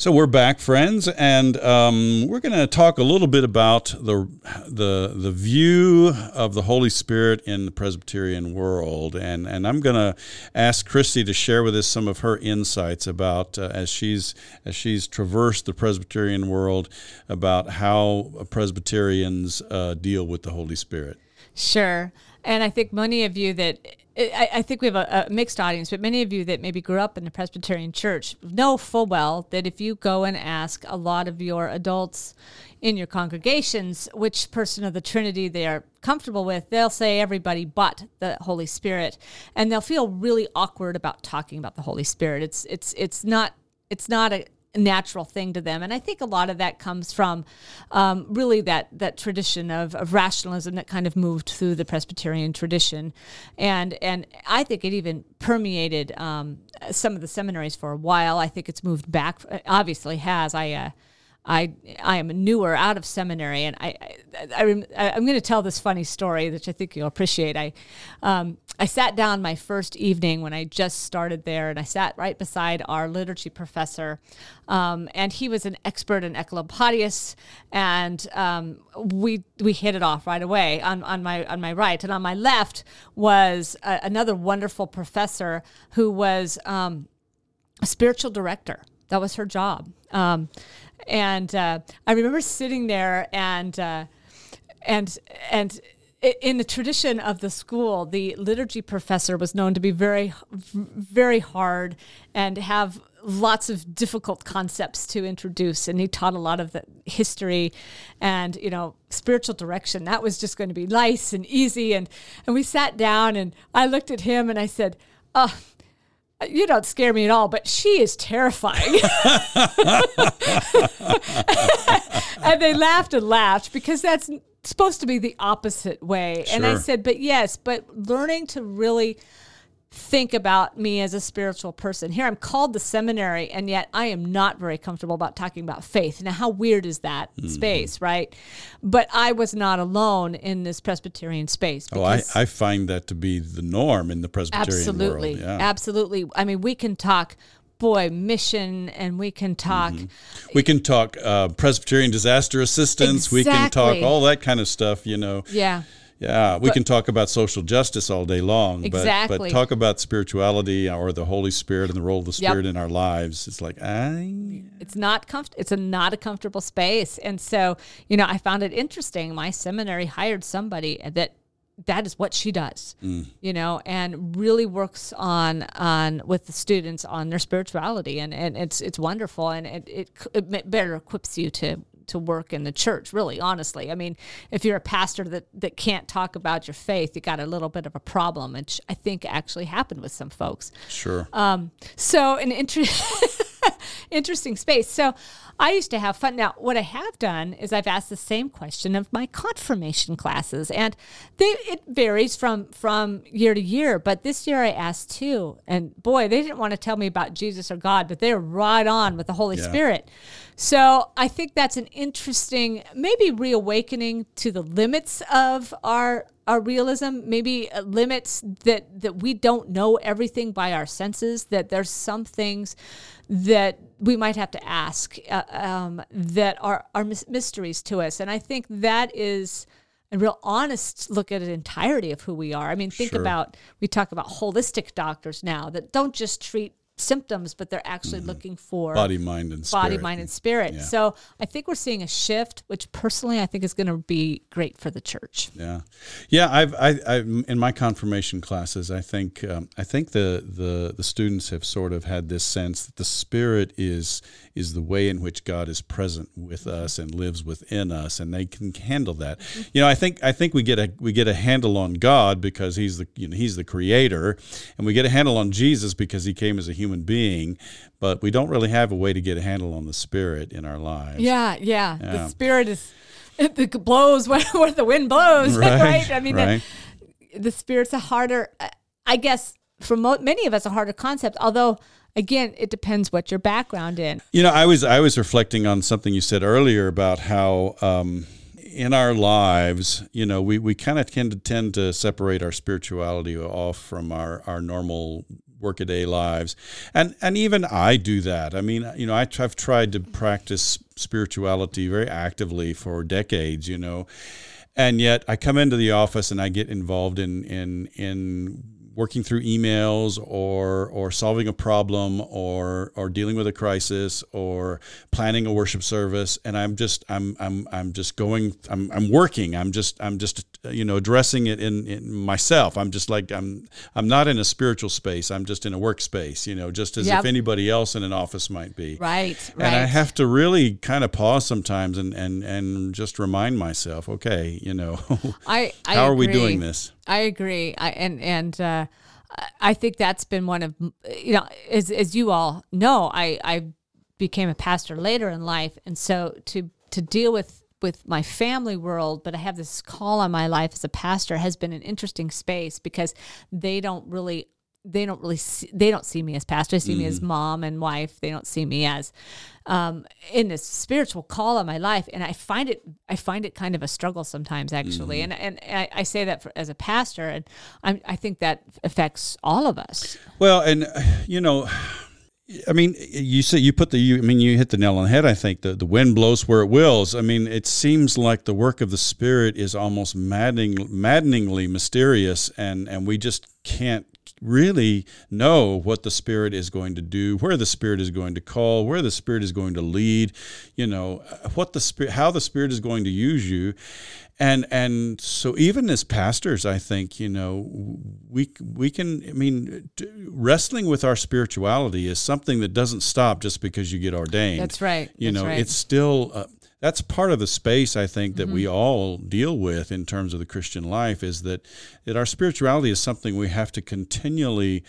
So we're back, friends, and um, we're going to talk a little bit about the the the view of the Holy Spirit in the Presbyterian world, and and I'm going to ask Christy to share with us some of her insights about uh, as she's as she's traversed the Presbyterian world about how Presbyterians uh, deal with the Holy Spirit. Sure, and I think many of you that I, I think we have a, a, mixed audience, but many of you that maybe grew up in the Presbyterian Church know full well that if you go and ask a lot of your adults in your congregations which person of the Trinity they are comfortable with, they'll say everybody but the Holy Spirit, and they'll feel really awkward about talking about the Holy Spirit. It's it's it's not it's not a natural thing to them. And I think a lot of that comes from um, really that that tradition of, of rationalism that kind of moved through the Presbyterian tradition, and and I think it even permeated um, some of the seminaries for a while. I think it's moved back. Obviously, has I. Uh, I I am newer out of seminary, and I, I, I am going to tell this funny story, which I think you'll appreciate. I um, I sat down my first evening when I just started there, and I sat right beside our liturgy professor, um, and he was an expert in echolopodius, and um, we we hit it off right away on, on my on my right, and on my left was a, another wonderful professor who was um, a spiritual director. That was her job. Um, and uh, I remember sitting there and uh, and and in the tradition of the school, the liturgy professor was known to be very, very hard and have lots of difficult concepts to introduce. And he taught a lot of the history and, you know, spiritual direction. That was just going to be nice and easy. And, and we sat down and I looked at him and I said, Oh, you don't scare me at all, but she is terrifying. and they laughed and laughed because that's supposed to be the opposite way. Sure. And I said, but yes, but learning to really think about me as a spiritual person. Here I'm called the seminary, and yet I am not very comfortable about talking about faith. Now, how weird is that mm-hmm. space, right? But I was not alone in this Presbyterian space. Oh, I, I find that to be the norm in the Presbyterian absolutely, world. Yeah. Absolutely. I mean, we can talk boy, mission, and we can talk. Mm-hmm. We can talk uh, Presbyterian disaster assistance. Exactly. We can talk all that kind of stuff, you know. Yeah. Yeah, we but, can talk about social justice all day long, exactly. but, but talk about spirituality or the Holy Spirit and the role of the Spirit yep. in our lives. It's like I. It's not comfort. It's a not a comfortable space, and so you know, I found it interesting. My seminary hired somebody that that is what she does mm. you know and really works on on with the students on their spirituality and and it's it's wonderful and it, it, it better equips you to to work in the church, really, honestly. I mean, if you're a pastor that, that can't talk about your faith, you got a little bit of a problem, which I think actually happened with some folks. Sure. Um, so, an inter- interesting space. So, I used to have fun. Now, what I have done is I've asked the same question of my confirmation classes, and they, it varies from from year to year. But this year I asked two, and boy, they didn't want to tell me about Jesus or God, but they were right on with the Holy yeah. Spirit. So I think that's an interesting, maybe reawakening to the limits of our our realism, maybe uh, limits that that we don't know everything by our senses. That there's some things that we might have to ask uh, um, that are are mysteries to us, and I think that is a real honest look at an entirety of who we are. I mean, think sure. about we talk about holistic doctors now that don't just treat symptoms, but they're actually mm-hmm. looking for body, mind, and spirit. body, mind, and spirit. Yeah. So I think we're seeing a shift, which personally I think is going to be great for the church. Yeah, yeah. I've, I, I in my confirmation classes, I think, um, I think the the the students have sort of had this sense that the spirit is is the way in which God is present with us and lives within us, and they can handle that. Mm-hmm. You know, I think I think we get a we get a handle on God because he's the you know he's the creator, and we get a handle on Jesus because he came as a human being, but we don't really have a way to get a handle on the spirit in our lives. Yeah, yeah. yeah. The spirit is it blows where, where the wind blows, right? right? I mean, right. The, the spirit's a harder, I guess, for mo- many of us, a harder concept. Although again, it depends what your background in. You know, I was I was reflecting on something you said earlier about how um, in our lives, you know, we, we kind of tend to tend to separate our spirituality off from our, our normal workaday lives, and and even I do that. I mean, you know, I, I've tried to practice spirituality very actively for decades. You know, and yet I come into the office and I get involved in in in working through emails or or solving a problem or or dealing with a crisis or planning a worship service. And I'm just I'm I'm I'm just going I'm I'm working. I'm just I'm just you know addressing it in, in myself. I'm just like I'm I'm not in a spiritual space. I'm just in a workspace you know just as Yep. if anybody else in an office might be. Right, right. and I have to really kind of pause sometimes and and and just remind myself okay you know I, I how are we doing this I agree. I and and uh, I think that's been one of you know as as you all know, I I became a pastor later in life, and so to to deal with with my family world, but I have this call on my life as a pastor has been an interesting space because they don't really they don't really see, they don't see me as pastor. They see me as mom and wife. They don't see me as um, in this spiritual call on my life, and I find it I find it kind of a struggle sometimes actually. And and I, I say that for, as a pastor, and I I think that affects all of us. Well, and you know, I mean, you say you put the you. I mean, you hit the nail on the head. I think the the wind blows where it wills. I mean, it seems like the work of the Spirit is almost maddening, maddeningly mysterious, and and we just can't really know what the Spirit is going to do, where the Spirit is going to call, where the Spirit is going to lead. You know, what the Spirit, how the Spirit is going to use you, and and so even as pastors i think you know we we can i mean wrestling with our spirituality is something that doesn't stop just because you get ordained That's right. you That's know right. it's still uh, that's part of the space i think that Mm-hmm. we all deal with in terms of the christian life is that that our spirituality is something we have to continually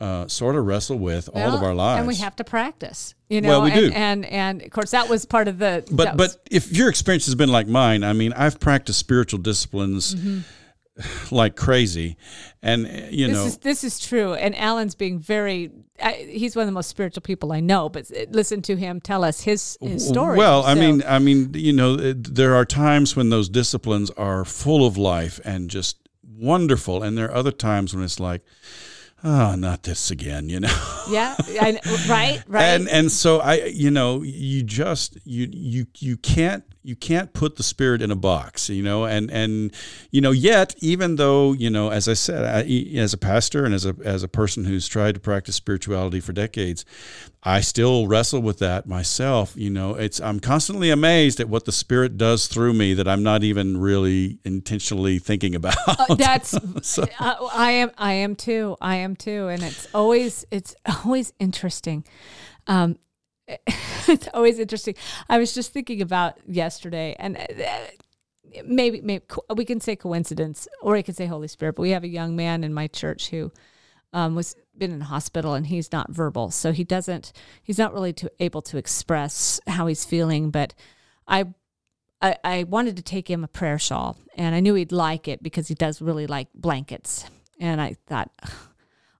uh, sort of wrestle with all of our lives and we have to practice. You know, Well, we and, do. and and of course that was part of the. but was- but if your experience has been like mine, I mean, I've practiced spiritual disciplines like crazy, and uh, you Mm-hmm. this know, is this is true, and Alan's being very. I, he's one of the most spiritual people I know. But listen to him tell us his his story. Well, I So- mean, I mean, you know, uh, there are times when those disciplines are full of life and just wonderful, and there are other times when it's like, oh, not this again, you know. yeah, I, right, right. and and so I, you know, you just you you you can't you can't put the spirit in a box, you know, and and you know, yet even though you know, as I said, I, as a pastor and as a as a person who's tried to practice spirituality for decades, I still wrestle with that myself. You know, it's I'm constantly amazed at what the spirit does through me that I'm not even really intentionally thinking about. Uh, that's uh, I am I am too I am too and it's always it's always interesting um it's always interesting I was just thinking about yesterday and uh, maybe maybe we can say coincidence or we can say Holy Spirit but we have a young man in my church who um, was been in hospital and he's not verbal so he doesn't he's not really able to express how he's feeling but I I, I wanted to take him a prayer shawl, and I knew he'd like it because he does really like blankets. And I thought,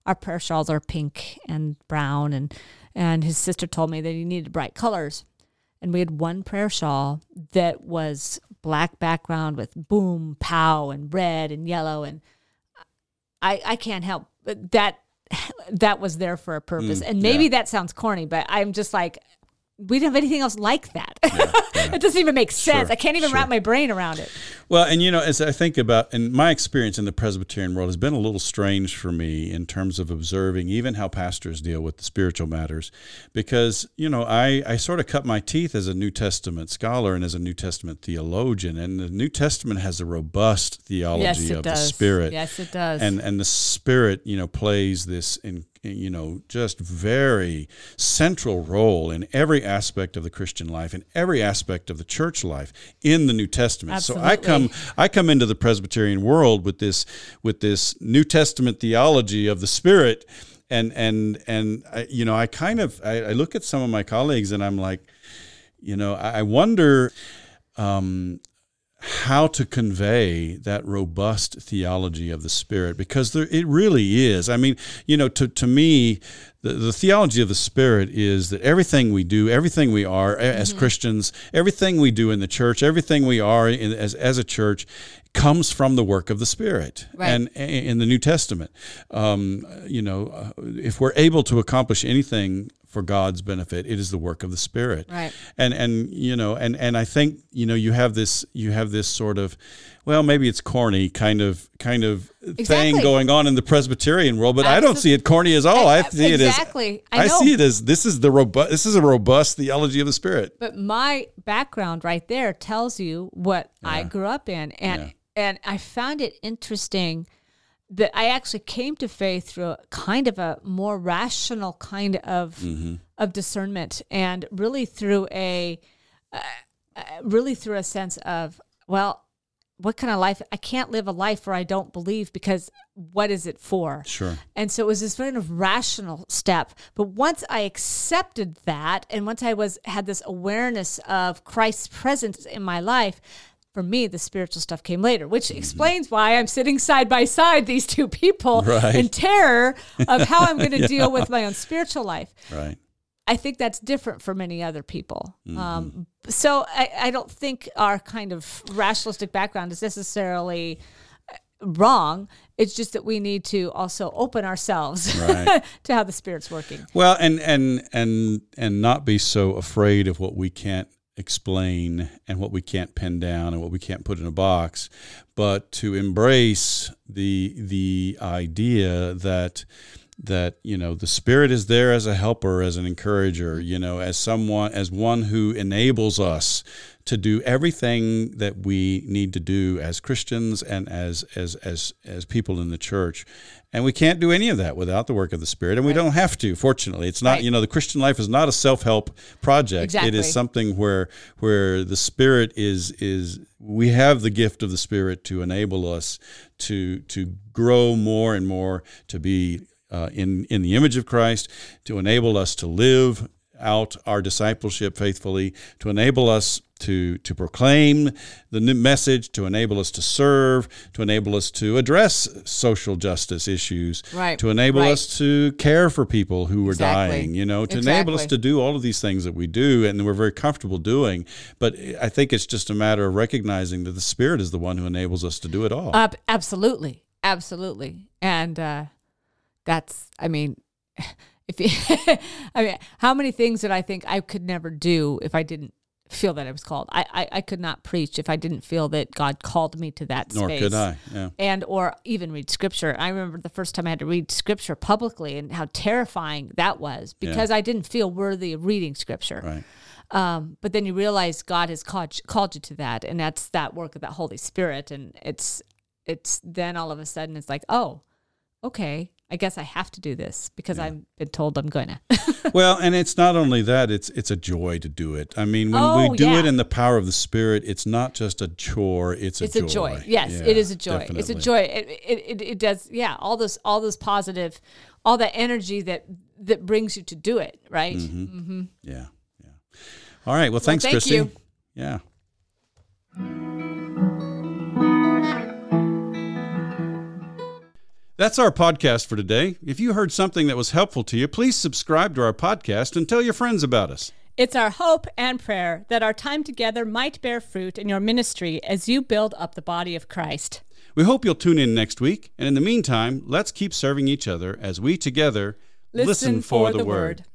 our prayer shawls are pink and brown, and and his sister told me that he needed bright colors. And we had one prayer shawl that was black background with boom, pow, and red and yellow, and I I can't help but that that was there for a purpose. Mm, and maybe that sounds corny, but I'm just like. We don't have anything else like that. it doesn't even make sense. Sure, I can't even sure. wrap my brain around it. Well, and you know, as I think about, and my experience in the Presbyterian world has been a little strange for me in terms of observing even how pastors deal with the spiritual matters, because you know, I I sort of cut my teeth as a New Testament scholar and as a New Testament theologian, and the New Testament has a robust theology Yes, it of does. the Spirit. Yes, it does. And and the Spirit, you know, plays this in you know just very central role in every aspect of the Christian life, in every aspect of the church life in the New Testament. So I come I come into the Presbyterian world with this with this New Testament theology of the Spirit, and and and I, you know I kind of I, I look at some of my colleagues and I'm like, you know, I I wonder. Um, how to convey that robust theology of the Spirit because there, it really is. I mean, you know, to, to me, the, the theology of the Spirit is that everything we do, everything we are a- as mm-hmm. Christians, everything we do in the church, everything we are in, as, as a church comes from the work of the Spirit. Right. And in the New Testament, um, you know, uh, if we're able to accomplish anything for God's benefit, it is the work of the Spirit. Right. And and you know, and and I think you know you have this you have this sort of, well, maybe it's corny kind of kind of Exactly. thing going on in the Presbyterian world, but I don't see it corny as all. I see it as Exactly. I I, see it as this is the robust. This is a robust theology of the Spirit. But my background right there tells you what I grew up in, and Yeah. And I found it interesting that I actually came to faith through a kind of a more rational kind of Mm-hmm. of discernment, and really through a uh, uh, really through a sense of well. What kind of life? I can't live a life where I don't believe because what is it for? Sure. And so it was this kind of rational step. But once I accepted that, and once I was had this awareness of Christ's presence in my life, for me, the spiritual stuff came later, which explains why I'm sitting side by side these two people Right. in terror of how I'm going to deal with my own spiritual life. Right. I think that's different for many other people. Mm-hmm. Um, so I, I don't think our kind of rationalistic background is necessarily uh, wrong. It's just that we need to also open ourselves Right. to how the Spirit's working. Well, and and and and not be so afraid of what we can't explain and what we can't pin down and what we can't put in a box, but to embrace the the idea that that you know the spirit is there as a helper as an encourager you know as someone as one who enables us to do everything that we need to do as Christians and as as as as people in the church and we can't do any of that without the work of the spirit and we don't have to fortunately it's not Right. you know the Christian life is not a self-help project it Exactly. is something where where the spirit is is we have the gift of the spirit to enable us to to grow more and more to be uh, in in the image of Christ to enable us to live out our discipleship faithfully to enable us to to proclaim the new message to enable us to serve to enable us to address social justice issues Right, to enable right. us to care for people who are Exactly. dying you know to enable us to do all of these things that we do and we're very comfortable doing. But i think it's just a matter of recognizing that the spirit is the one who enables us to do it all. Uh, absolutely, absolutely, and uh, that's. I mean, if you, I mean, how many things that I think I could never do if I didn't feel that I was called. I, I, I could not preach if I didn't feel that God called me to that nor space. could i yeah and or even read scripture. I remember the first time I had to read scripture publicly and how terrifying that was because I didn't feel worthy of reading scripture. right Um, but then you realize God has called called you to that, and that's that work of that Holy Spirit, and it's it's then all of a sudden it's like, oh, okay, I guess I have to do this because I've been told I'm going to. well, and it's not only that; it's it's a joy to do it. I mean, when Oh, we do yeah. it in the power of the Spirit, it's not just a chore; it's a joy. it's joy. a joy. Yes, Yeah, it is a joy. It's a joy. It, it, it, it does. Yeah, all those all those positive, all that energy that that brings you to do it. Right. Mm-hmm. Yeah, yeah. All right. Well, thanks, thank Christy. you. Yeah. That's our podcast for today. If you heard something that was helpful to you, please subscribe to our podcast and tell your friends about us. It's our hope and prayer that our time together might bear fruit in your ministry as you build up the body of Christ. We hope you'll tune in next week. And in the meantime, let's keep serving each other as we together listen, for, the, word.